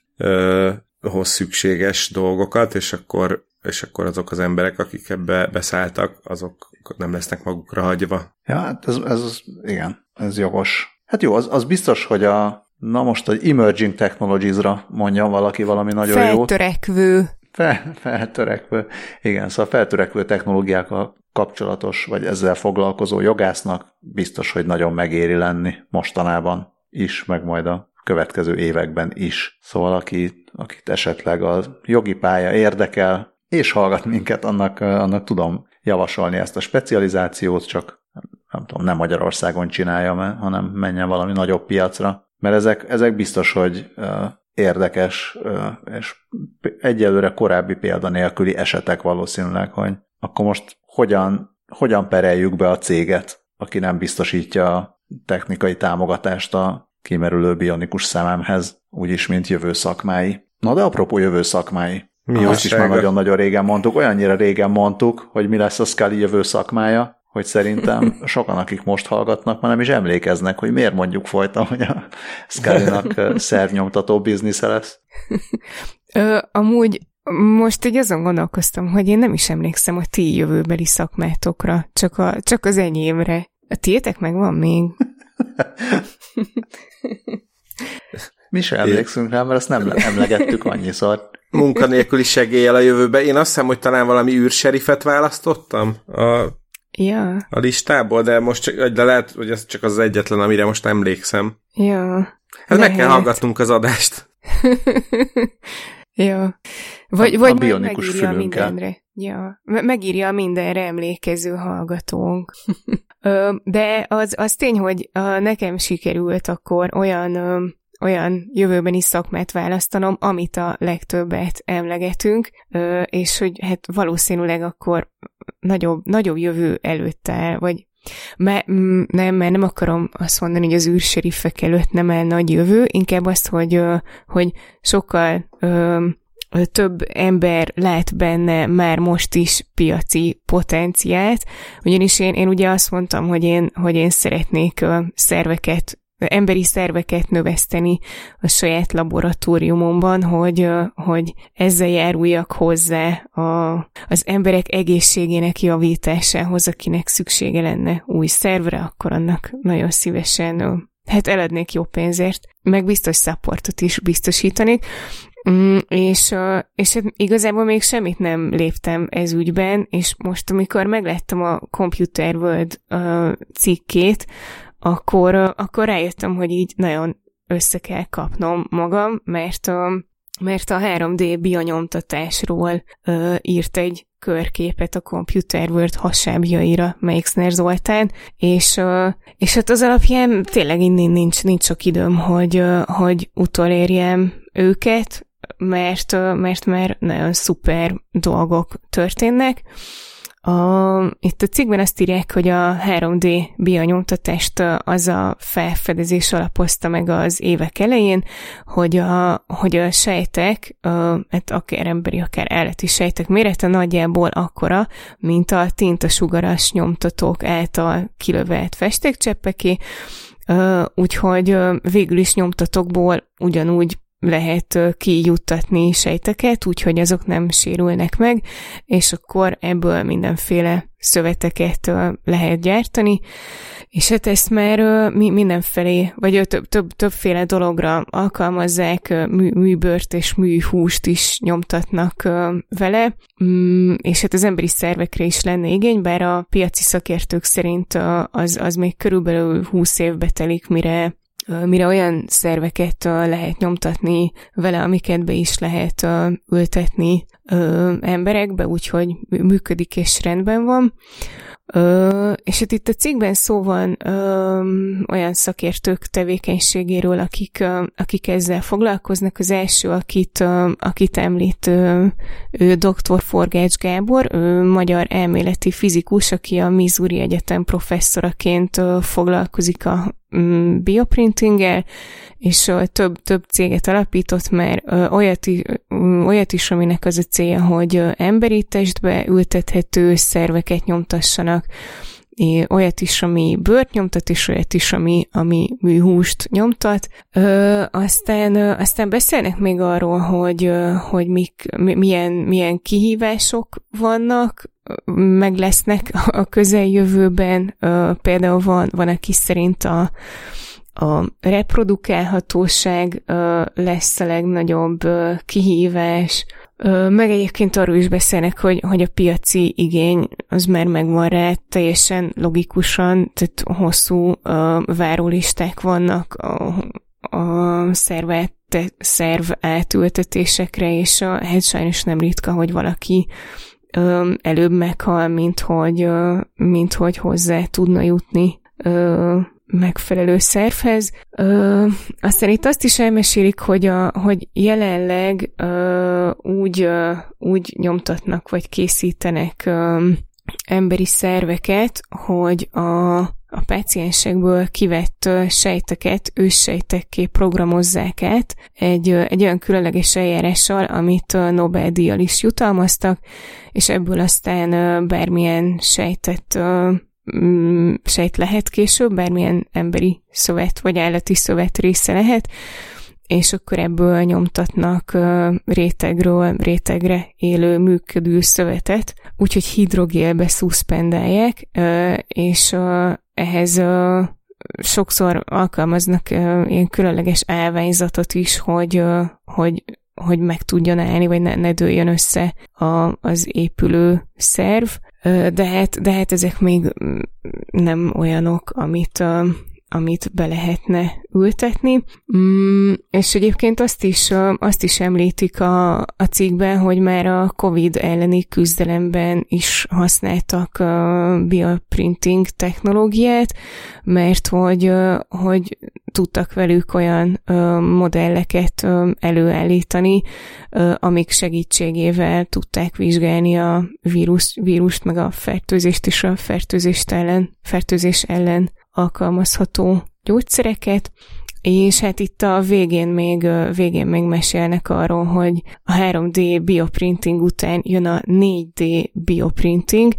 hoz szükséges dolgokat, és akkor, és akkor azok az emberek, akik ebbe beszálltak, azok nem lesznek magukra hagyva. Ja, hát ez, ez igen, ez jogos. Hát jó, az, az biztos, hogy a, Na most, hogy emerging technologies-ra mondja valaki valami nagyon feltörekvő. jót. Feltörekvő. Fel, feltörekvő. Igen, szóval feltörekvő technológiákkal kapcsolatos, vagy ezzel foglalkozó jogásznak biztos, hogy nagyon megéri lenni mostanában is, meg majd a következő években is. Szóval aki, akit esetleg a jogi pálya érdekel, és hallgat minket, annak, annak tudom javasolni ezt a specializációt, csak nem tudom, nem Magyarországon csinálja, hanem menjen valami nagyobb piacra. Mert ezek, ezek biztos, hogy érdekes, és egyelőre korábbi példa nélküli esetek valószínűleg, hogy akkor most hogyan, hogyan pereljük be a céget, aki nem biztosítja a technikai támogatást a kimerülő bionikus szememhez, úgyis, mint jövő szakmái. Na de apropó jövő szakmái, mi Azt is már nagyon-nagyon régen mondtuk, olyannyira régen mondtuk, hogy mi lesz a Scully jövő szakmája, hogy szerintem sokan, akik most hallgatnak, már nem is emlékeznek, hogy miért mondjuk folyton, hogy a Scully-nak szervnyomtató biznisze lesz. Ö, amúgy most így azon gondolkoztam, hogy én nem is emlékszem a ti jövőbeli szakmátokra, csak, a, csak az enyémre. A tiétek meg van még? Mi sem emlékszünk rá, mert azt nem emlegettük annyiszor. Munkanélküli segéllyel a jövőbe. Én azt hiszem, hogy talán valami űrserifet választottam a, ja. a listából, de most csak, de lehet, hogy ez csak az egyetlen, amire most emlékszem. Ja. Hát lehet. meg kell hallgatnunk az adást. ja. Vagy, a, vagy a bionikus megírja mindenre. Ja. Megírja mindenre emlékező hallgatónk. de az, az tény, hogy nekem sikerült akkor olyan olyan jövőbeni szakmát választanom, amit a legtöbbet emlegetünk, és hogy hát valószínűleg akkor nagyobb, nagyobb jövő előtt áll, vagy me, nem, mert nem akarom azt mondani, hogy az űrseriffek előtt nem áll nagy jövő, inkább azt, hogy, hogy sokkal több ember lát benne már most is piaci potenciált, ugyanis én, én ugye azt mondtam, hogy én, hogy én szeretnék szerveket emberi szerveket növeszteni a saját laboratóriumomban, hogy, hogy ezzel járuljak hozzá a, az emberek egészségének javításához, akinek szüksége lenne új szervre, akkor annak nagyon szívesen hát eladnék jó pénzért, meg biztos supportot is biztosítanék, Mm, és, és hát igazából még semmit nem léptem ez ügyben, és most, amikor megláttam a Computer World cikkét, akkor, akkor rájöttem, hogy így nagyon össze kell kapnom magam, mert a, mert a 3D bionyomtatásról ö, írt egy körképet a Computer World hasábjaira Meixner Zoltán, és, ö, és hát az alapján tényleg innen nincs, nincs sok időm, hogy, ö, hogy utolérjem őket, mert, ö, mert már nagyon szuper dolgok történnek, a, itt a cikkben azt írják, hogy a 3D bionyomtatást az a felfedezés alapozta meg az évek elején, hogy a, hogy a sejtek, a, hát akár emberi, akár állati sejtek mérete nagyjából akkora, mint a tintasugaras nyomtatók által kilövelt festékcseppeké, úgyhogy végül is nyomtatókból ugyanúgy lehet kijuttatni sejteket, úgyhogy azok nem sérülnek meg, és akkor ebből mindenféle szöveteket lehet gyártani, és hát ezt már mindenfelé, vagy több, több, többféle dologra alkalmazzák, mű, műbört és műhúst is nyomtatnak vele, mm, és hát az emberi szervekre is lenne igény, bár a piaci szakértők szerint az, az még körülbelül 20 évbe telik, mire mire olyan szerveket lehet nyomtatni vele, amiket be is lehet ültetni emberekbe, úgyhogy működik és rendben van. És hát itt a cikkben szó van olyan szakértők tevékenységéről, akik, akik ezzel foglalkoznak. Az első, akit, akit említ, ő dr. Forgács Gábor, ő magyar elméleti fizikus, aki a Missouri Egyetem professzoraként ö, foglalkozik a bioprintinggel, és több, több céget alapított, mert olyat, ö, olyat is, aminek az a célja, hogy emberi testbe ültethető szerveket nyomtassanak, olyat is, ami bőrt nyomtat, és olyat is, ami, ami műhúst nyomtat. Ö, aztán, aztán beszélnek még arról, hogy, hogy mik, milyen, milyen kihívások vannak, meg lesznek a közeljövőben. Például van, van, aki szerint a, a reprodukálhatóság lesz a legnagyobb kihívás, meg egyébként arról is beszélnek, hogy, hogy a piaci igény az már megvan rá, teljesen logikusan, tehát hosszú várólisták vannak a, a szervet, szerv átültetésekre, és a, hát sajnos nem ritka, hogy valaki ö, előbb meghal, mint hogy, ö, mint hogy hozzá tudna jutni ö, megfelelő szervhez. Ö, aztán itt azt is elmesélik, hogy, a, hogy jelenleg ö, úgy, ö, úgy nyomtatnak, vagy készítenek ö, emberi szerveket, hogy a, a páciensekből kivett sejteket őssejtekké programozzák át egy, egy olyan különleges eljárással, amit Nobel-díjjal is jutalmaztak, és ebből aztán bármilyen sejtet mm, sejt lehet később, bármilyen emberi szövet vagy állati szövet része lehet, és akkor ebből nyomtatnak rétegről rétegre élő működő szövetet, úgyhogy hidrogélbe szuszpendálják, és ehhez sokszor alkalmaznak ilyen különleges állványzatot is, hogy, hogy, hogy meg tudjon állni, vagy ne, ne dőljön össze a, az épülő szerv, de hát, de hát ezek még nem olyanok, amit, amit be lehetne ültetni. Mm, és egyébként azt is, azt is említik a, a cikkben, hogy már a COVID elleni küzdelemben is használtak a bioprinting technológiát, mert hogy, hogy tudtak velük olyan modelleket előállítani, amik segítségével tudták vizsgálni a vírus, vírust, meg a fertőzést is a fertőzést ellen, fertőzés ellen alkalmazható gyógyszereket, és hát itt a végén még, végén még mesélnek arról, hogy a 3D bioprinting után jön a 4D bioprinting,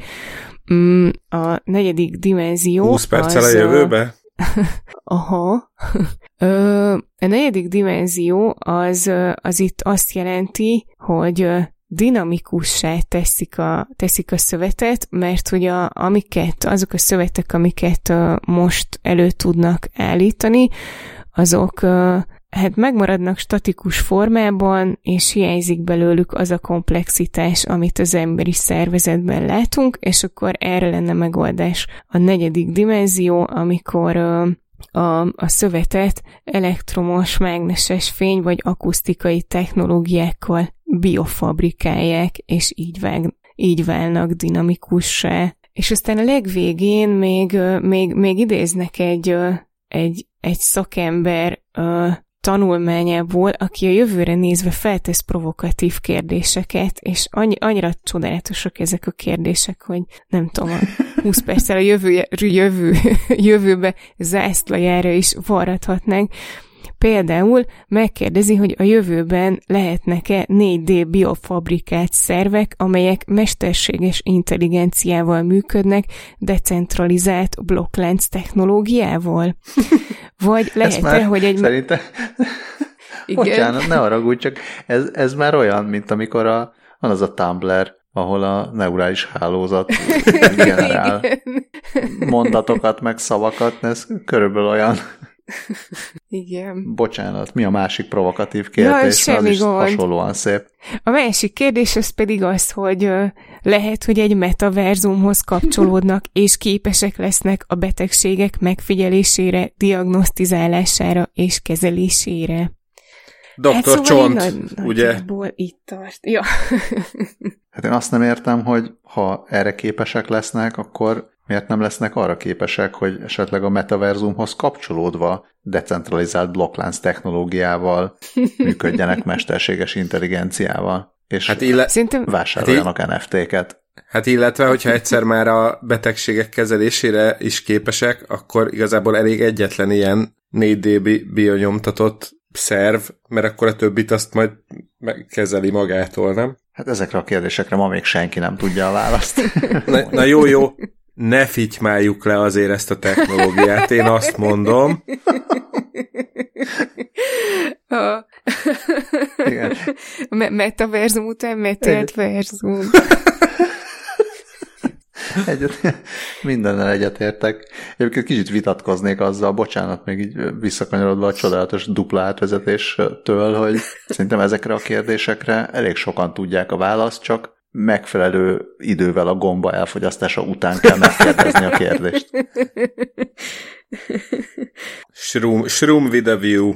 mm, a negyedik dimenzió 20 perccel a jövőbe? Aha. a negyedik dimenzió az, az itt azt jelenti, hogy dinamikussá teszik a, teszik a szövetet, mert hogy a, amiket, azok a szövetek, amiket uh, most elő tudnak állítani, azok uh, hát megmaradnak statikus formában, és hiányzik belőlük az a komplexitás, amit az emberi szervezetben látunk, és akkor erre lenne megoldás a negyedik dimenzió, amikor uh, a, a szövetet elektromos, mágneses fény vagy akusztikai technológiákkal biofabrikálják, és így, vág, így válnak dinamikussá. És aztán a legvégén még, még, még idéznek egy, egy, egy szakember tanulmányából, aki a jövőre nézve feltesz provokatív kérdéseket, és annyi, annyira csodálatosak ezek a kérdések, hogy nem tudom, a 20 perccel a jövő, jövő, jövőbe zászlajára is varrathatnánk. Például megkérdezi, hogy a jövőben lehetnek-e 4D biofabrikált szervek, amelyek mesterséges intelligenciával működnek, decentralizált blokklánc technológiával? Vagy lehet-e, hogy egy... Szerintem... Igen. Bocsánat, ne haragudj, csak ez, ez már olyan, mint amikor a, van az a Tumblr, ahol a neurális hálózat generál mondatokat, meg szavakat, ez körülbelül olyan. Igen. Bocsánat, mi a másik provokatív kérdés? Ja, az is gond. hasonlóan szép. A másik kérdés az pedig az, hogy lehet, hogy egy metaverzumhoz kapcsolódnak, és képesek lesznek a betegségek megfigyelésére, diagnosztizálására és kezelésére. Dr. Hát szóval Csont, nagy, ugye? itt tart. Ja. hát én azt nem értem, hogy ha erre képesek lesznek, akkor miért nem lesznek arra képesek, hogy esetleg a metaverzumhoz kapcsolódva decentralizált blokklánc technológiával működjenek mesterséges intelligenciával, és hát ille- vásároljanak hát NFT-ket. Hát illetve, hogyha egyszer már a betegségek kezelésére is képesek, akkor igazából elég egyetlen ilyen 4D bionyomtatott szerv, mert akkor a többit azt majd kezeli magától, nem? Hát ezekre a kérdésekre ma még senki nem tudja a választ. na, na jó, jó, ne fitymáljuk le azért ezt a technológiát, én azt mondom. A... Igen. metaverzum után metált verzum. Egyet, mindennel egyetértek. Egyébként kicsit vitatkoznék azzal, bocsánat, még így visszakanyarodva a csodálatos dupla átvezetéstől, hogy szerintem ezekre a kérdésekre elég sokan tudják a választ, csak megfelelő idővel a gomba elfogyasztása után kell megkérdezni a kérdést. Shroom, shroom with a view.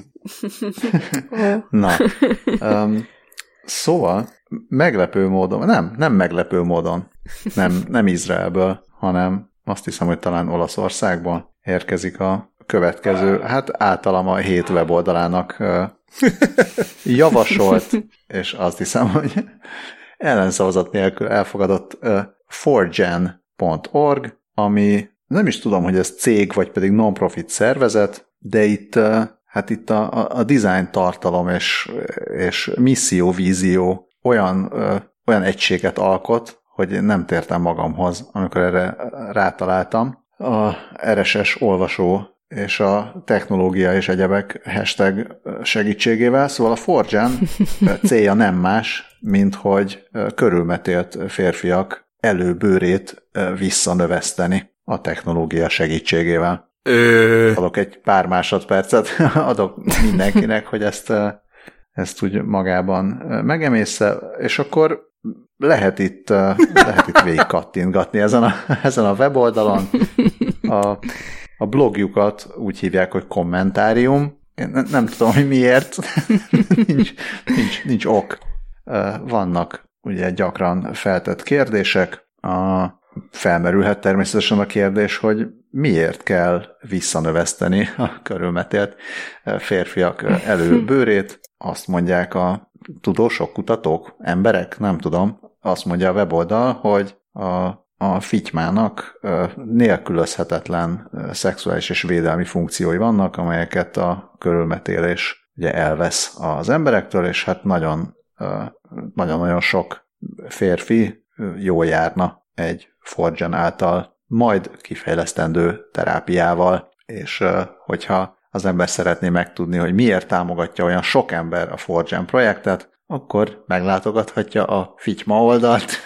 Na, um, szóval meglepő módon, nem, nem meglepő módon, nem, nem Izraelből, hanem azt hiszem, hogy talán Olaszországból érkezik a következő, hát általam a hét weboldalának javasolt, és azt hiszem, hogy ellenszavazat nélkül elfogadott 4gen.org, ami nem is tudom, hogy ez cég, vagy pedig non-profit szervezet, de itt, hát itt a, a design tartalom és, és misszió, vízió olyan, olyan egységet alkot, hogy nem tértem magamhoz, amikor erre rátaláltam. A RSS olvasó és a technológia és egyebek hashtag segítségével, szóval a Forgen célja nem más, mint hogy körülmetélt férfiak előbőrét visszanöveszteni a technológia segítségével. Ö... Adok egy pár másodpercet, adok mindenkinek, hogy ezt, ezt úgy magában megemészze, és akkor lehet itt, lehet itt végig kattintgatni ezen a, ezen a weboldalon. A, a blogjukat úgy hívják, hogy kommentárium. Én nem, tudom, hogy miért. nincs, nincs, nincs ok. Vannak ugye gyakran feltett kérdések. A, felmerülhet természetesen a kérdés, hogy miért kell visszanöveszteni a körülmetélt férfiak előbőrét. Azt mondják a tudósok, kutatók, emberek, nem tudom, azt mondja a weboldal, hogy a a fitymának nélkülözhetetlen szexuális és védelmi funkciói vannak, amelyeket a körülmetélés ugye elvesz az emberektől, és hát nagyon, nagyon-nagyon sok férfi jól járna egy Forgen által majd kifejlesztendő terápiával, és hogyha az ember szeretné megtudni, hogy miért támogatja olyan sok ember a Forgen projektet, akkor meglátogathatja a Fityma oldalt.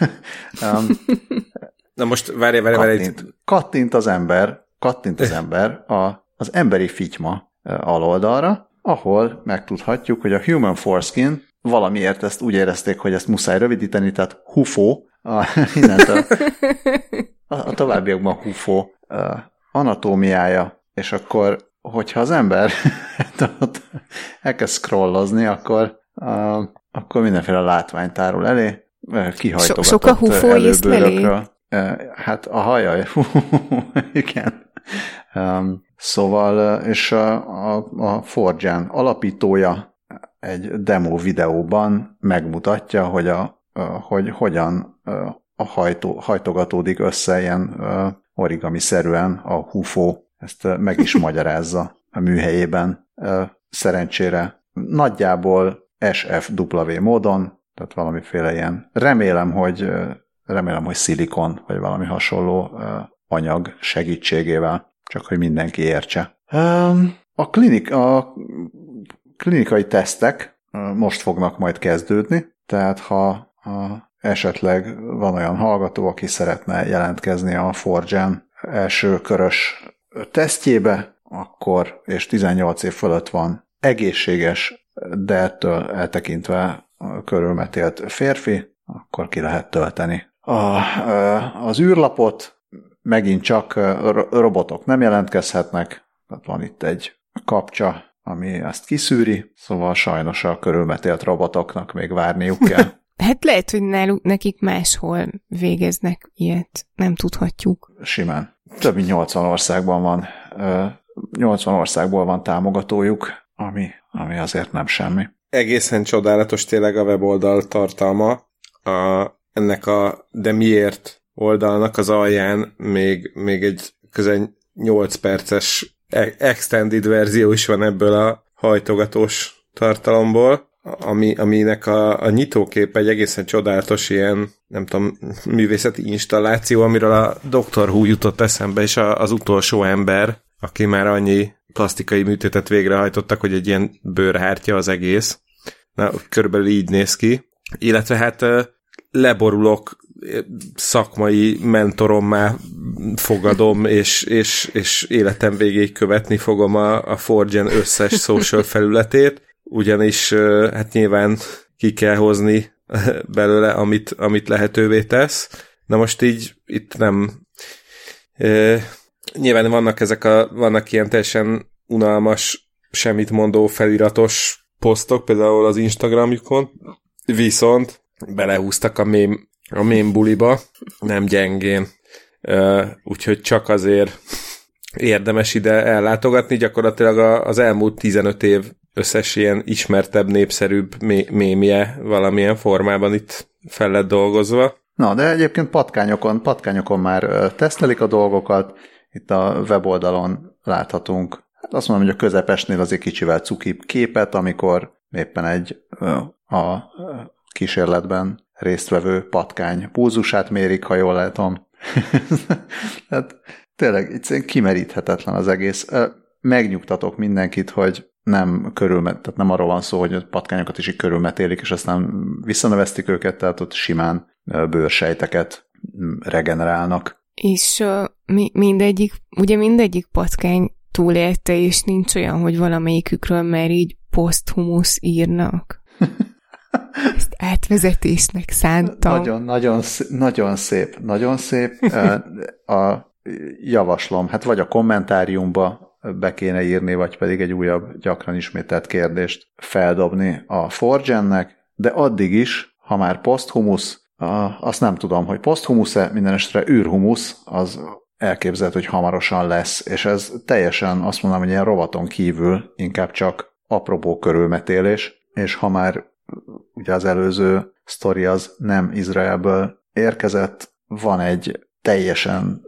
Na most várj, várj, várj. Kattint, kattint az ember, kattint az ember a, az emberi fityma aloldalra, ahol megtudhatjuk, hogy a Human Foreskin valamiért ezt úgy érezték, hogy ezt muszáj rövidíteni, tehát HUFO, a, innentől. A, a továbbiakban HUFO a, anatómiája, és akkor, hogyha az ember elkezd scrollozni, akkor, a, akkor mindenféle látvány tárul elé, kihajtogatott so, sok a HUFO Hát a haja, igen. Um, szóval, és a, a, a Forgen alapítója egy demo videóban megmutatja, hogy, a, a, hogy hogyan a hajtó, hajtogatódik össze ilyen origami-szerűen a HUFO, ezt meg is magyarázza a műhelyében. Szerencsére nagyjából SFW módon, tehát valamiféle ilyen, remélem, hogy remélem, hogy szilikon, vagy valami hasonló anyag segítségével, csak hogy mindenki értse. A, klinik, a klinikai tesztek most fognak majd kezdődni, tehát ha esetleg van olyan hallgató, aki szeretne jelentkezni a Forgen első körös tesztjébe, akkor, és 18 év fölött van egészséges, de ettől eltekintve körülmetélt férfi, akkor ki lehet tölteni a, az űrlapot, megint csak robotok nem jelentkezhetnek, tehát van itt egy kapcsa, ami ezt kiszűri, szóval sajnos a körülmetélt robotoknak még várniuk kell. Hát lehet, hogy náluk, nekik máshol végeznek ilyet, nem tudhatjuk. Simán. Több mint 80 országban van, 80 országból van támogatójuk, ami, ami azért nem semmi. Egészen csodálatos tényleg a weboldal tartalma. A, ennek a de miért oldalnak az alján még, még egy közel 8 perces e- extended verzió is van ebből a hajtogatós tartalomból, ami, aminek a, a nyitókép egy egészen csodálatos ilyen, nem tudom, művészeti installáció, amiről a Dr. Who jutott eszembe, és a, az utolsó ember, aki már annyi plastikai műtétet végrehajtottak, hogy egy ilyen bőrhártya az egész. Na, körülbelül így néz ki. Illetve hát leborulok, szakmai mentorommá fogadom, és, és, és életem végéig követni fogom a, a Forgen összes social felületét, ugyanis hát nyilván ki kell hozni belőle, amit, amit lehetővé tesz. Na most így itt nem e, nyilván vannak ezek a, vannak ilyen teljesen unalmas, semmit mondó feliratos posztok, például az Instagramjukon, viszont belehúztak a mém, a mém buliba, nem gyengén. Úgyhogy csak azért érdemes ide ellátogatni, gyakorlatilag az elmúlt 15 év összes ilyen ismertebb, népszerűbb mémje valamilyen formában itt fel lett dolgozva. Na, de egyébként patkányokon, patkányokon már tesztelik a dolgokat, itt a weboldalon láthatunk, hát azt mondom, hogy a közepesnél azért kicsivel cukibb képet, amikor éppen egy a kísérletben résztvevő patkány pulzusát mérik, ha jól látom. hát tényleg egyszerűen kimeríthetetlen az egész. Megnyugtatok mindenkit, hogy nem körülmet, tehát nem arról van szó, hogy a patkányokat is így körülmetélik, és aztán visszanövesztik őket, tehát ott simán bőrsejteket regenerálnak. És uh, mi, mindegyik, ugye mindegyik patkány túlélte, és nincs olyan, hogy valamelyikükről már így poszthumusz írnak. Ezt átvezetésnek szántam. Nagyon, nagyon, nagyon szép, nagyon szép. A javaslom, hát vagy a kommentáriumba be kéne írni, vagy pedig egy újabb, gyakran ismételt kérdést feldobni a Forgennek, de addig is, ha már posthumusz, azt nem tudom, hogy posthumusz-e, minden estre űrhumusz, az elképzelhető, hogy hamarosan lesz, és ez teljesen azt mondom, hogy ilyen rovaton kívül inkább csak apropó körülmetélés, és ha már ugye az előző sztori az nem Izraelből érkezett, van egy teljesen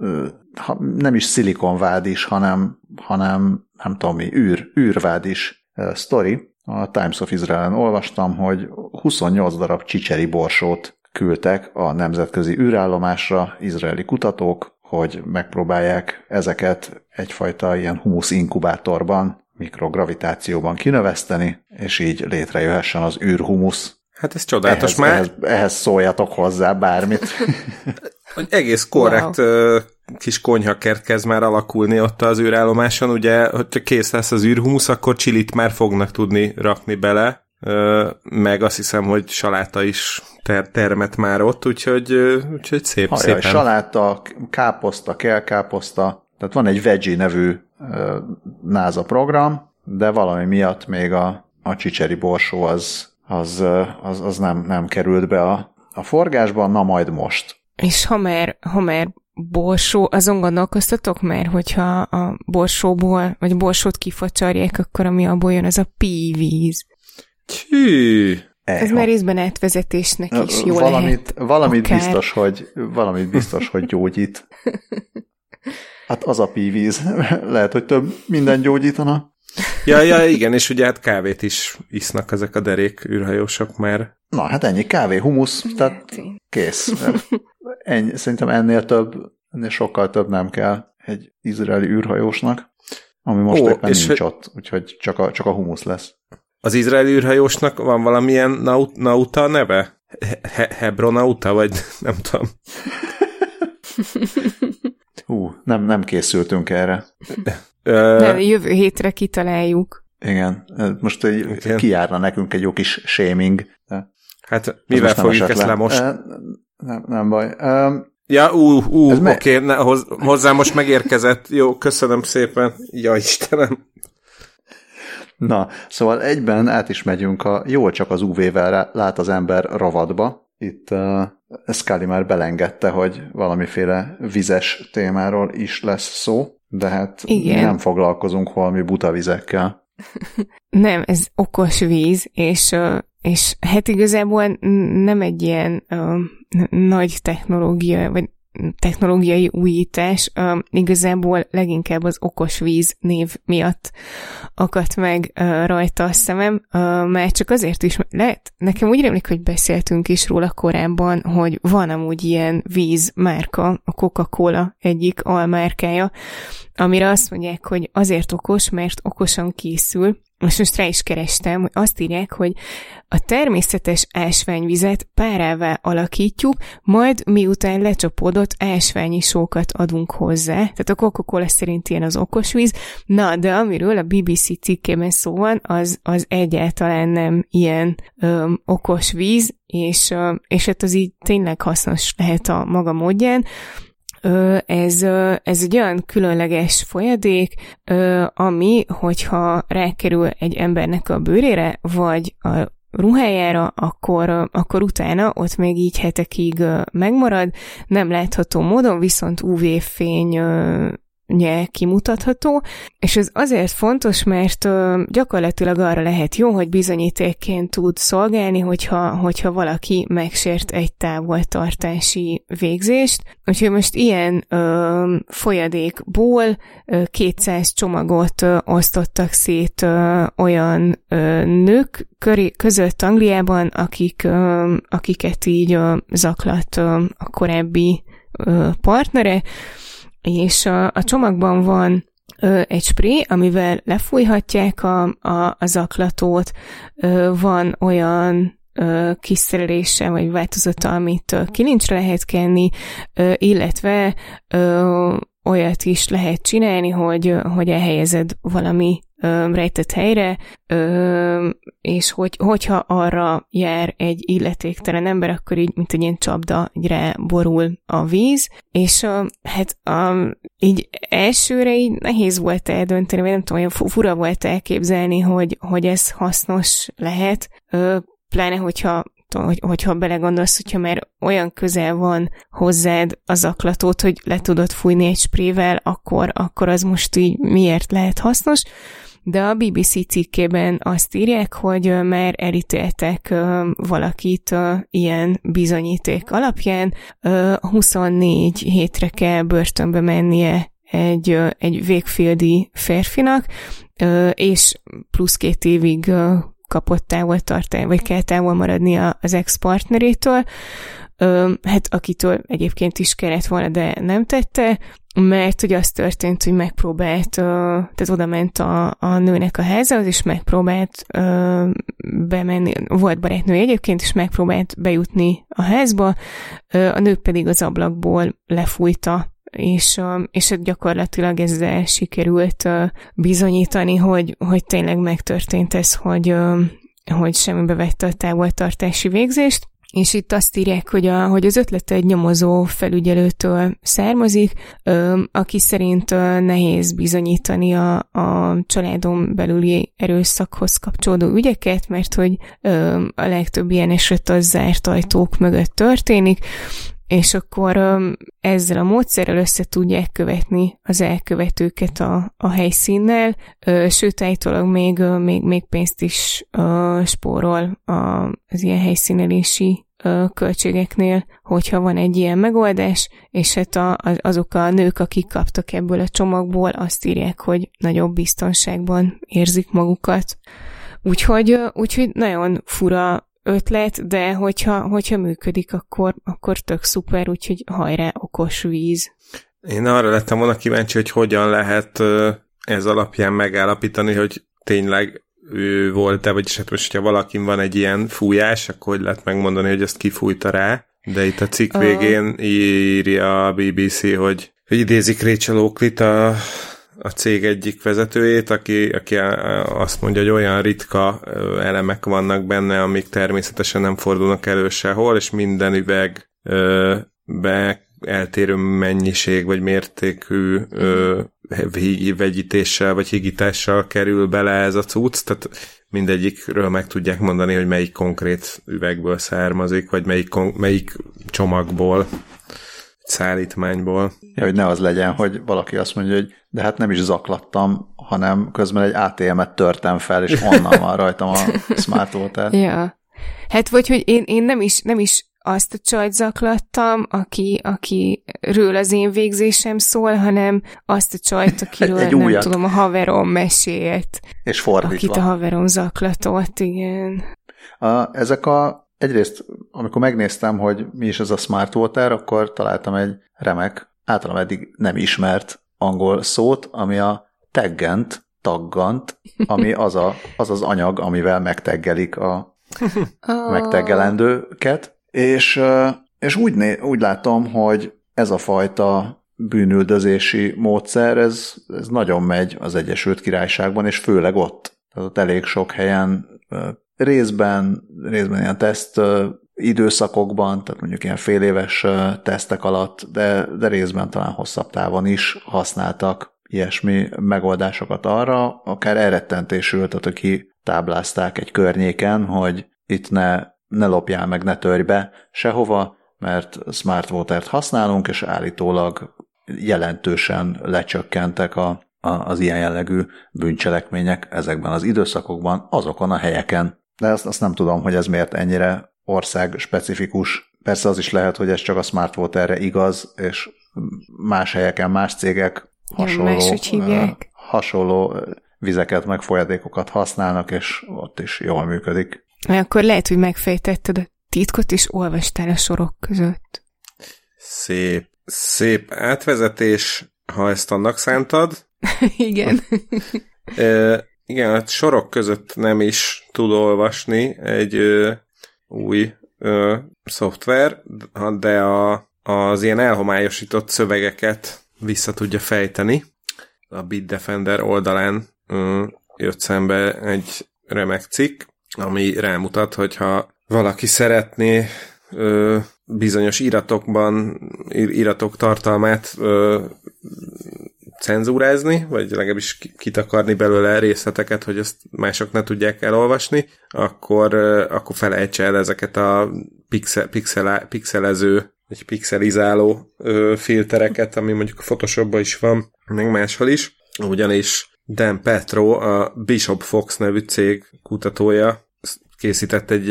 nem is szilikonvád is, hanem, hanem nem tudom mi, űr, űrvád is sztori. A Times of Israel-en olvastam, hogy 28 darab csicseri borsót küldtek a nemzetközi űrállomásra izraeli kutatók, hogy megpróbálják ezeket egyfajta ilyen humusz inkubátorban, mikrogravitációban kinöveszteni, és így létrejöhessen az űrhumusz. Hát ez csodálatos ehhez, már. Ehhez, ehhez szóljatok hozzá bármit. egész korrekt wow. kis konyhakert kezd már alakulni ott az űrállomáson, ugye, hogyha kész lesz az űrhumusz, akkor csilit már fognak tudni rakni bele, meg azt hiszem, hogy saláta is ter- termet már ott, úgyhogy, úgyhogy szép Hajaj, szépen. saláta, káposzta, kelkáposzta, tehát van egy veggie nevű NASA program, de valami miatt még a, a csicseri borsó az, az, az, az nem, nem került be a, a forgásban, na majd most. És ha már, ha már borsó, azon gondolkoztatok már, hogyha a borsóból, vagy borsót kifacsarják, akkor ami abból jön, az a pívíz. Tű! Ez már részben átvezetésnek is jó valamit, lehet. Valamit akár. biztos, hogy, valamit biztos, hogy gyógyít. Hát az a pívíz. Lehet, hogy több minden gyógyítana. Ja, ja, igen, és ugye hát kávét is isznak ezek a derék űrhajósok már. Na, hát ennyi kávé, humusz, tehát kész. Ennyi, szerintem ennél több, ennél sokkal több nem kell egy izraeli űrhajósnak, ami most Ó, éppen és nincs ott, úgyhogy csak a, csak a humusz lesz. Az izraeli űrhajósnak van valamilyen naut, nauta neve? He, Hebronauta, vagy nem tudom. Hú, nem, nem készültünk erre. Nem, jövő hétre kitaláljuk. Igen, most egy, Igen. kijárna nekünk egy jó kis shaming. Hát mivel fogjuk ezt le most? Nem, nem baj. Um, ja, ú, ú, oké, okay, hoz, hozzá most megérkezett. Jó, köszönöm szépen. Ja, Istenem. Na, szóval egyben át is megyünk a jól csak az UV-vel lát az ember ravadba. Itt uh, Scully már belengedte, hogy valamiféle vizes témáról is lesz szó, de hát Igen. nem foglalkozunk valami buta vizekkel. nem, ez okos víz, és, és hát igazából nem egy ilyen uh, nagy technológia, vagy technológiai újítás igazából leginkább az okos víz név miatt akadt meg uh, rajta a szemem, mert csak azért is lehet, nekem úgy rémlik, hogy beszéltünk is róla korábban, hogy van amúgy ilyen víz márka, a Coca-Cola egyik almárkája, amire azt mondják, hogy azért okos, mert okosan készül, most most rá is kerestem, hogy azt írják, hogy a természetes ásványvizet párává alakítjuk, majd miután lecsapódott ásványi sókat adunk hozzá. Tehát a Coca-Cola szerint ilyen az okos víz. Na, de amiről a BBC cikkében szó van, az, az egyáltalán nem ilyen ö, okos víz, és, ö, és hát az így tényleg hasznos lehet a maga módján. Ez, ez egy olyan különleges folyadék, ami, hogyha rákerül egy embernek a bőrére, vagy a ruhájára, akkor, akkor utána ott még így hetekig megmarad, nem látható módon, viszont UV-fény nye kimutatható, és ez azért fontos, mert gyakorlatilag arra lehet jó, hogy bizonyítékként tud szolgálni, hogyha, hogyha valaki megsért egy távoltartási végzést. Úgyhogy most ilyen ö, folyadékból ö, 200 csomagot ö, osztottak szét ö, olyan ö, nők köré, között Angliában, akik, ö, akiket így ö, zaklat ö, a korábbi ö, partnere, és a, a csomagban van ö, egy spré, amivel lefújhatják a, a, a zaklatót, ö, van olyan kiszerelése vagy változata, amit kilincsre lehet kenni, illetve olyat is lehet csinálni, hogy, hogy elhelyezed valami ö, rejtett helyre, ö, és hogy, hogyha arra jár egy illetéktelen ember, akkor így, mint egy ilyen csapda, így borul a víz, és ö, hát ö, így elsőre így nehéz volt eldönteni, vagy nem tudom, olyan fura volt elképzelni, hogy, hogy ez hasznos lehet, ö, pláne hogyha hogy, hogyha belegondolsz, hogyha már olyan közel van hozzád az aklatót, hogy le tudod fújni egy sprével, akkor, akkor az most így miért lehet hasznos de a BBC cikkében azt írják, hogy már elítéltek valakit ilyen bizonyíték alapján, 24 hétre kell börtönbe mennie egy, egy végfieldi férfinak, és plusz két évig kapott távoltartály, vagy kell távol maradni az ex-partnerétől, hát akitől egyébként is kellett volna, de nem tette, mert hogy az történt, hogy megpróbált, tehát oda ment a, a nőnek a házához, és megpróbált bemenni, volt barátnő egyébként, és megpróbált bejutni a házba, a nő pedig az ablakból lefújta és, és gyakorlatilag ezzel sikerült bizonyítani, hogy, hogy tényleg megtörtént ez, hogy, hogy semmibe vette a távoltartási végzést, és itt azt írják, hogy, a, hogy az ötlet egy nyomozó felügyelőtől származik, ö, aki szerint ö, nehéz bizonyítani a, a családon belüli erőszakhoz kapcsolódó ügyeket, mert hogy ö, a legtöbb ilyen eset az zárt ajtók mögött történik, és akkor ezzel a módszerrel össze tudják követni az elkövetőket a, a helyszínnel, sőt, állítólag még, még, még pénzt is spórol az ilyen helyszínelési költségeknél, hogyha van egy ilyen megoldás, és hát a, azok a nők, akik kaptak ebből a csomagból, azt írják, hogy nagyobb biztonságban érzik magukat. Úgyhogy, úgyhogy nagyon fura ötlet, de hogyha, hogyha működik, akkor, akkor tök szuper, úgyhogy hajrá, okos víz. Én arra lettem volna kíváncsi, hogy hogyan lehet ez alapján megállapítani, hogy tényleg ő volt-e, vagyis hát most, hogyha valakin van egy ilyen fújás, akkor hogy lehet megmondani, hogy ezt kifújta rá, de itt a cikk végén írja a BBC, hogy, hogy idézik Rachel Oakley-t, a a cég egyik vezetőjét, aki, aki azt mondja, hogy olyan ritka elemek vannak benne, amik természetesen nem fordulnak elő sehol, és minden üvegbe eltérő mennyiség vagy mértékű ö, vegyítéssel vagy higítással kerül bele ez a cucc, tehát mindegyikről meg tudják mondani, hogy melyik konkrét üvegből származik, vagy melyik, melyik csomagból szállítmányból. Ja, hogy ne az legyen, hogy valaki azt mondja, hogy de hát nem is zaklattam, hanem közben egy ATM-et törtem fel, és onnan van rajtam a Smart Water. Ja. Hát vagy, hogy én, én nem, is, nem is azt a csajt zaklattam, aki, akiről az én végzésem szól, hanem azt a csajt, akiről egy nem újat. tudom, a haverom mesélt. És fordítva. Akit a haverom zaklatott, igen. A, ezek a egyrészt, amikor megnéztem, hogy mi is ez a Smart Water, akkor találtam egy remek, általában eddig nem ismert angol szót, ami a taggant, taggant, ami az, a, az az anyag, amivel megteggelik a megteggelendőket, és, és úgy, né, úgy látom, hogy ez a fajta bűnüldözési módszer, ez, ez nagyon megy az Egyesült Királyságban, és főleg ott. Tehát ott elég sok helyen részben, részben ilyen teszt időszakokban, tehát mondjuk ilyen fél éves tesztek alatt, de, de részben talán hosszabb távon is használtak ilyesmi megoldásokat arra, akár elrettentésül, tehát aki táblázták egy környéken, hogy itt ne, ne lopjál meg, ne törj be sehova, mert Smart Water-t használunk, és állítólag jelentősen lecsökkentek a, a, az ilyen jellegű bűncselekmények ezekben az időszakokban, azokon a helyeken. De azt, azt nem tudom, hogy ez miért ennyire ország specifikus. Persze az is lehet, hogy ez csak a Smart Water-re igaz, és más helyeken más cégek hasonló, ja, hasonló vizeket, meg folyadékokat használnak, és ott is jól működik. Akkor lehet, hogy megfejtetted a titkot, és olvastál a sorok között. Szép, szép átvezetés, ha ezt annak szántad. igen. Igen, hát sorok között nem is tud olvasni egy ö, új ö, szoftver, de a, az ilyen elhomályosított szövegeket vissza tudja fejteni. A Bitdefender oldalán ö, jött szembe egy remek cikk, ami rámutat, hogyha valaki szeretné ö, bizonyos iratokban, iratok tartalmát ö, cenzúrázni, vagy legalábbis kitakarni belőle részleteket, hogy ezt mások ne tudják elolvasni, akkor, akkor felejtse el ezeket a pixel, pixel, pixelező, vagy pixelizáló ö, filtereket, ami mondjuk a Photoshopban is van, meg máshol is. Ugyanis Dan Petro, a Bishop Fox nevű cég kutatója készített egy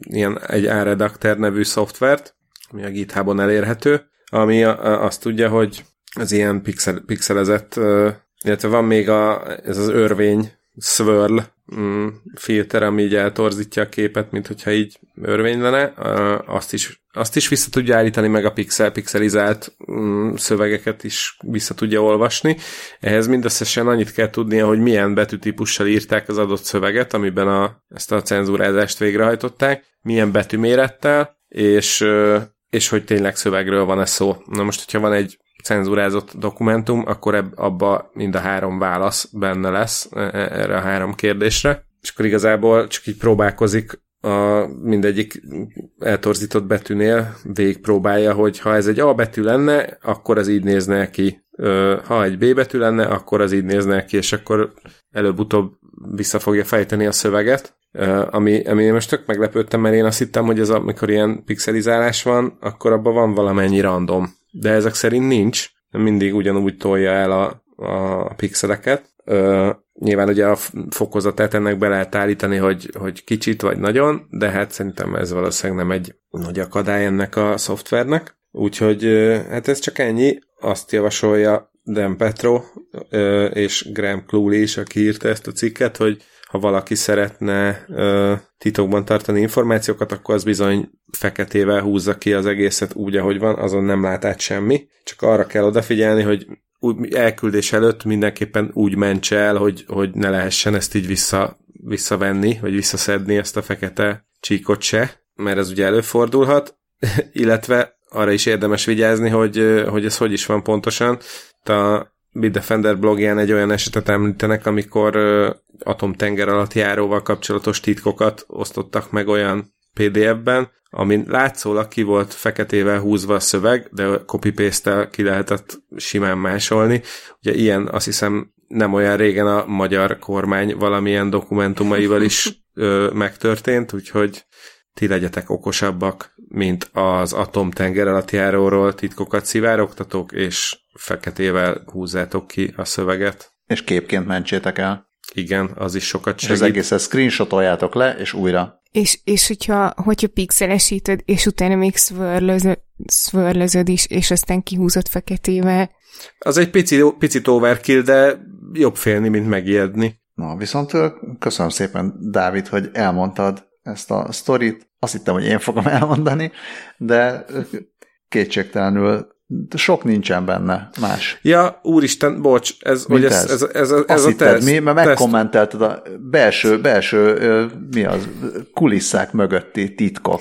ilyen egy A-Redactor nevű szoftvert, ami a GitHubon elérhető, ami azt tudja, hogy az ilyen pixel, pixelezett, illetve van még a, ez az örvény swirl mm, filter, ami így eltorzítja a képet, mint hogyha így örvény lenne, azt is, azt is vissza tudja állítani, meg a pixel, pixelizált mm, szövegeket is vissza tudja olvasni. Ehhez mindösszesen annyit kell tudnia, hogy milyen betűtípussal írták az adott szöveget, amiben a, ezt a cenzúrázást végrehajtották, milyen betűmérettel, és és hogy tényleg szövegről van-e szó. Na most, hogyha van egy cenzúrázott dokumentum, akkor ebb, abba mind a három válasz benne lesz e, e, erre a három kérdésre, és akkor igazából csak így próbálkozik a mindegyik eltorzított betűnél végigpróbálja, hogy ha ez egy A betű lenne, akkor az így nézne ki. Ha egy B betű lenne, akkor az így nézne ki, és akkor előbb-utóbb vissza fogja fejteni a szöveget, ami, ami most tök meglepődtem, mert én azt hittem, hogy ez amikor ilyen pixelizálás van, akkor abban van valamennyi random. De ezek szerint nincs, mindig ugyanúgy tolja el a, a pixeleket. Ö, nyilván ugye a fokozatát ennek be lehet állítani, hogy, hogy kicsit vagy nagyon, de hát szerintem ez valószínűleg nem egy nagy akadály ennek a szoftvernek. Úgyhogy hát ez csak ennyi. Azt javasolja Dan Petro és Graham Cluley is, aki írta ezt a cikket, hogy ha valaki szeretne ö, titokban tartani információkat, akkor az bizony feketével húzza ki az egészet úgy, ahogy van, azon nem lát át semmi. Csak arra kell odafigyelni, hogy elküldés előtt mindenképpen úgy mentse el, hogy, hogy ne lehessen ezt így vissza, visszavenni, vagy visszaszedni ezt a fekete csíkot se, mert ez ugye előfordulhat, illetve arra is érdemes vigyázni, hogy, hogy ez hogy is van pontosan. A Bitdefender blogján egy olyan esetet említenek, amikor atomtenger alatt járóval kapcsolatos titkokat osztottak meg olyan PDF-ben, amin látszólag ki volt feketével húzva a szöveg, de copy paste ki lehetett simán másolni. Ugye ilyen azt hiszem nem olyan régen a magyar kormány valamilyen dokumentumaival is ö, megtörtént, úgyhogy ti legyetek okosabbak, mint az atomtenger alatt járóról titkokat szivárogtatók, és feketével húzzátok ki a szöveget. És képként mentsétek el. Igen, az is sokat segít. És az egészet screenshotoljátok le, és újra. És, és hogyha, hogyha pixelesíted, és utána még swirlözöd is, és aztán kihúzott feketével. Az egy pici, picit overkill, de jobb félni, mint megijedni. Na, viszont köszönöm szépen, Dávid, hogy elmondtad ezt a sztorit. Azt hittem, hogy én fogom elmondani, de kétségtelenül sok nincsen benne más. Ja, úristen, bocs, ez, hogy ez, ez, ez, ez, ez a teszt. Mi, mert megkommentelted a belső, belső, mi az, kulisszák mögötti titkok.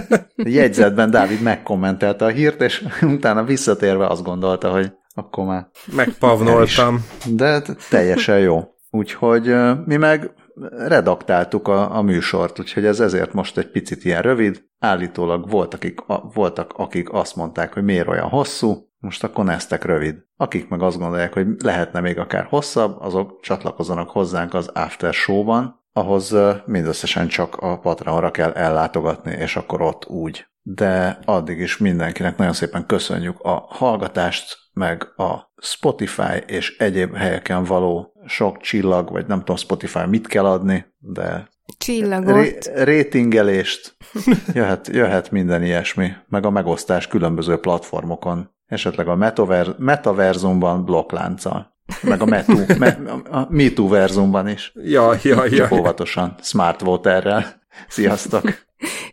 Jegyzetben Dávid megkommentelte a hírt, és utána visszatérve azt gondolta, hogy akkor már... Megpavnoltam. De teljesen jó. Úgyhogy mi meg redaktáltuk a, a műsort, úgyhogy ez ezért most egy picit ilyen rövid. Állítólag volt, akik, a, voltak, akik azt mondták, hogy miért olyan hosszú, most akkor neztek rövid. Akik meg azt gondolják, hogy lehetne még akár hosszabb, azok csatlakozzanak hozzánk az After Show-ban, ahhoz mindösszesen csak a Patreonra kell ellátogatni, és akkor ott úgy. De addig is mindenkinek nagyon szépen köszönjük a hallgatást, meg a Spotify és egyéb helyeken való sok csillag, vagy nem tudom Spotify mit kell adni, de Csillagot. Ré- rétingelést, jöhet, jöhet minden ilyesmi, meg a megosztás különböző platformokon, esetleg a metaver- metaverzumban blokklánccal, meg a, metu, me, a MeToo verzumban is. Ja, ja, ja. Csak óvatosan, smart voterrel. Sziasztok!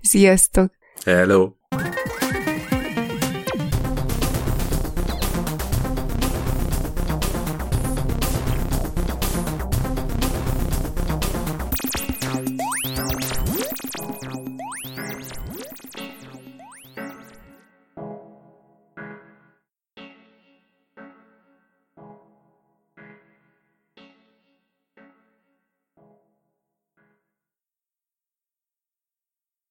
Sziasztok! Hello.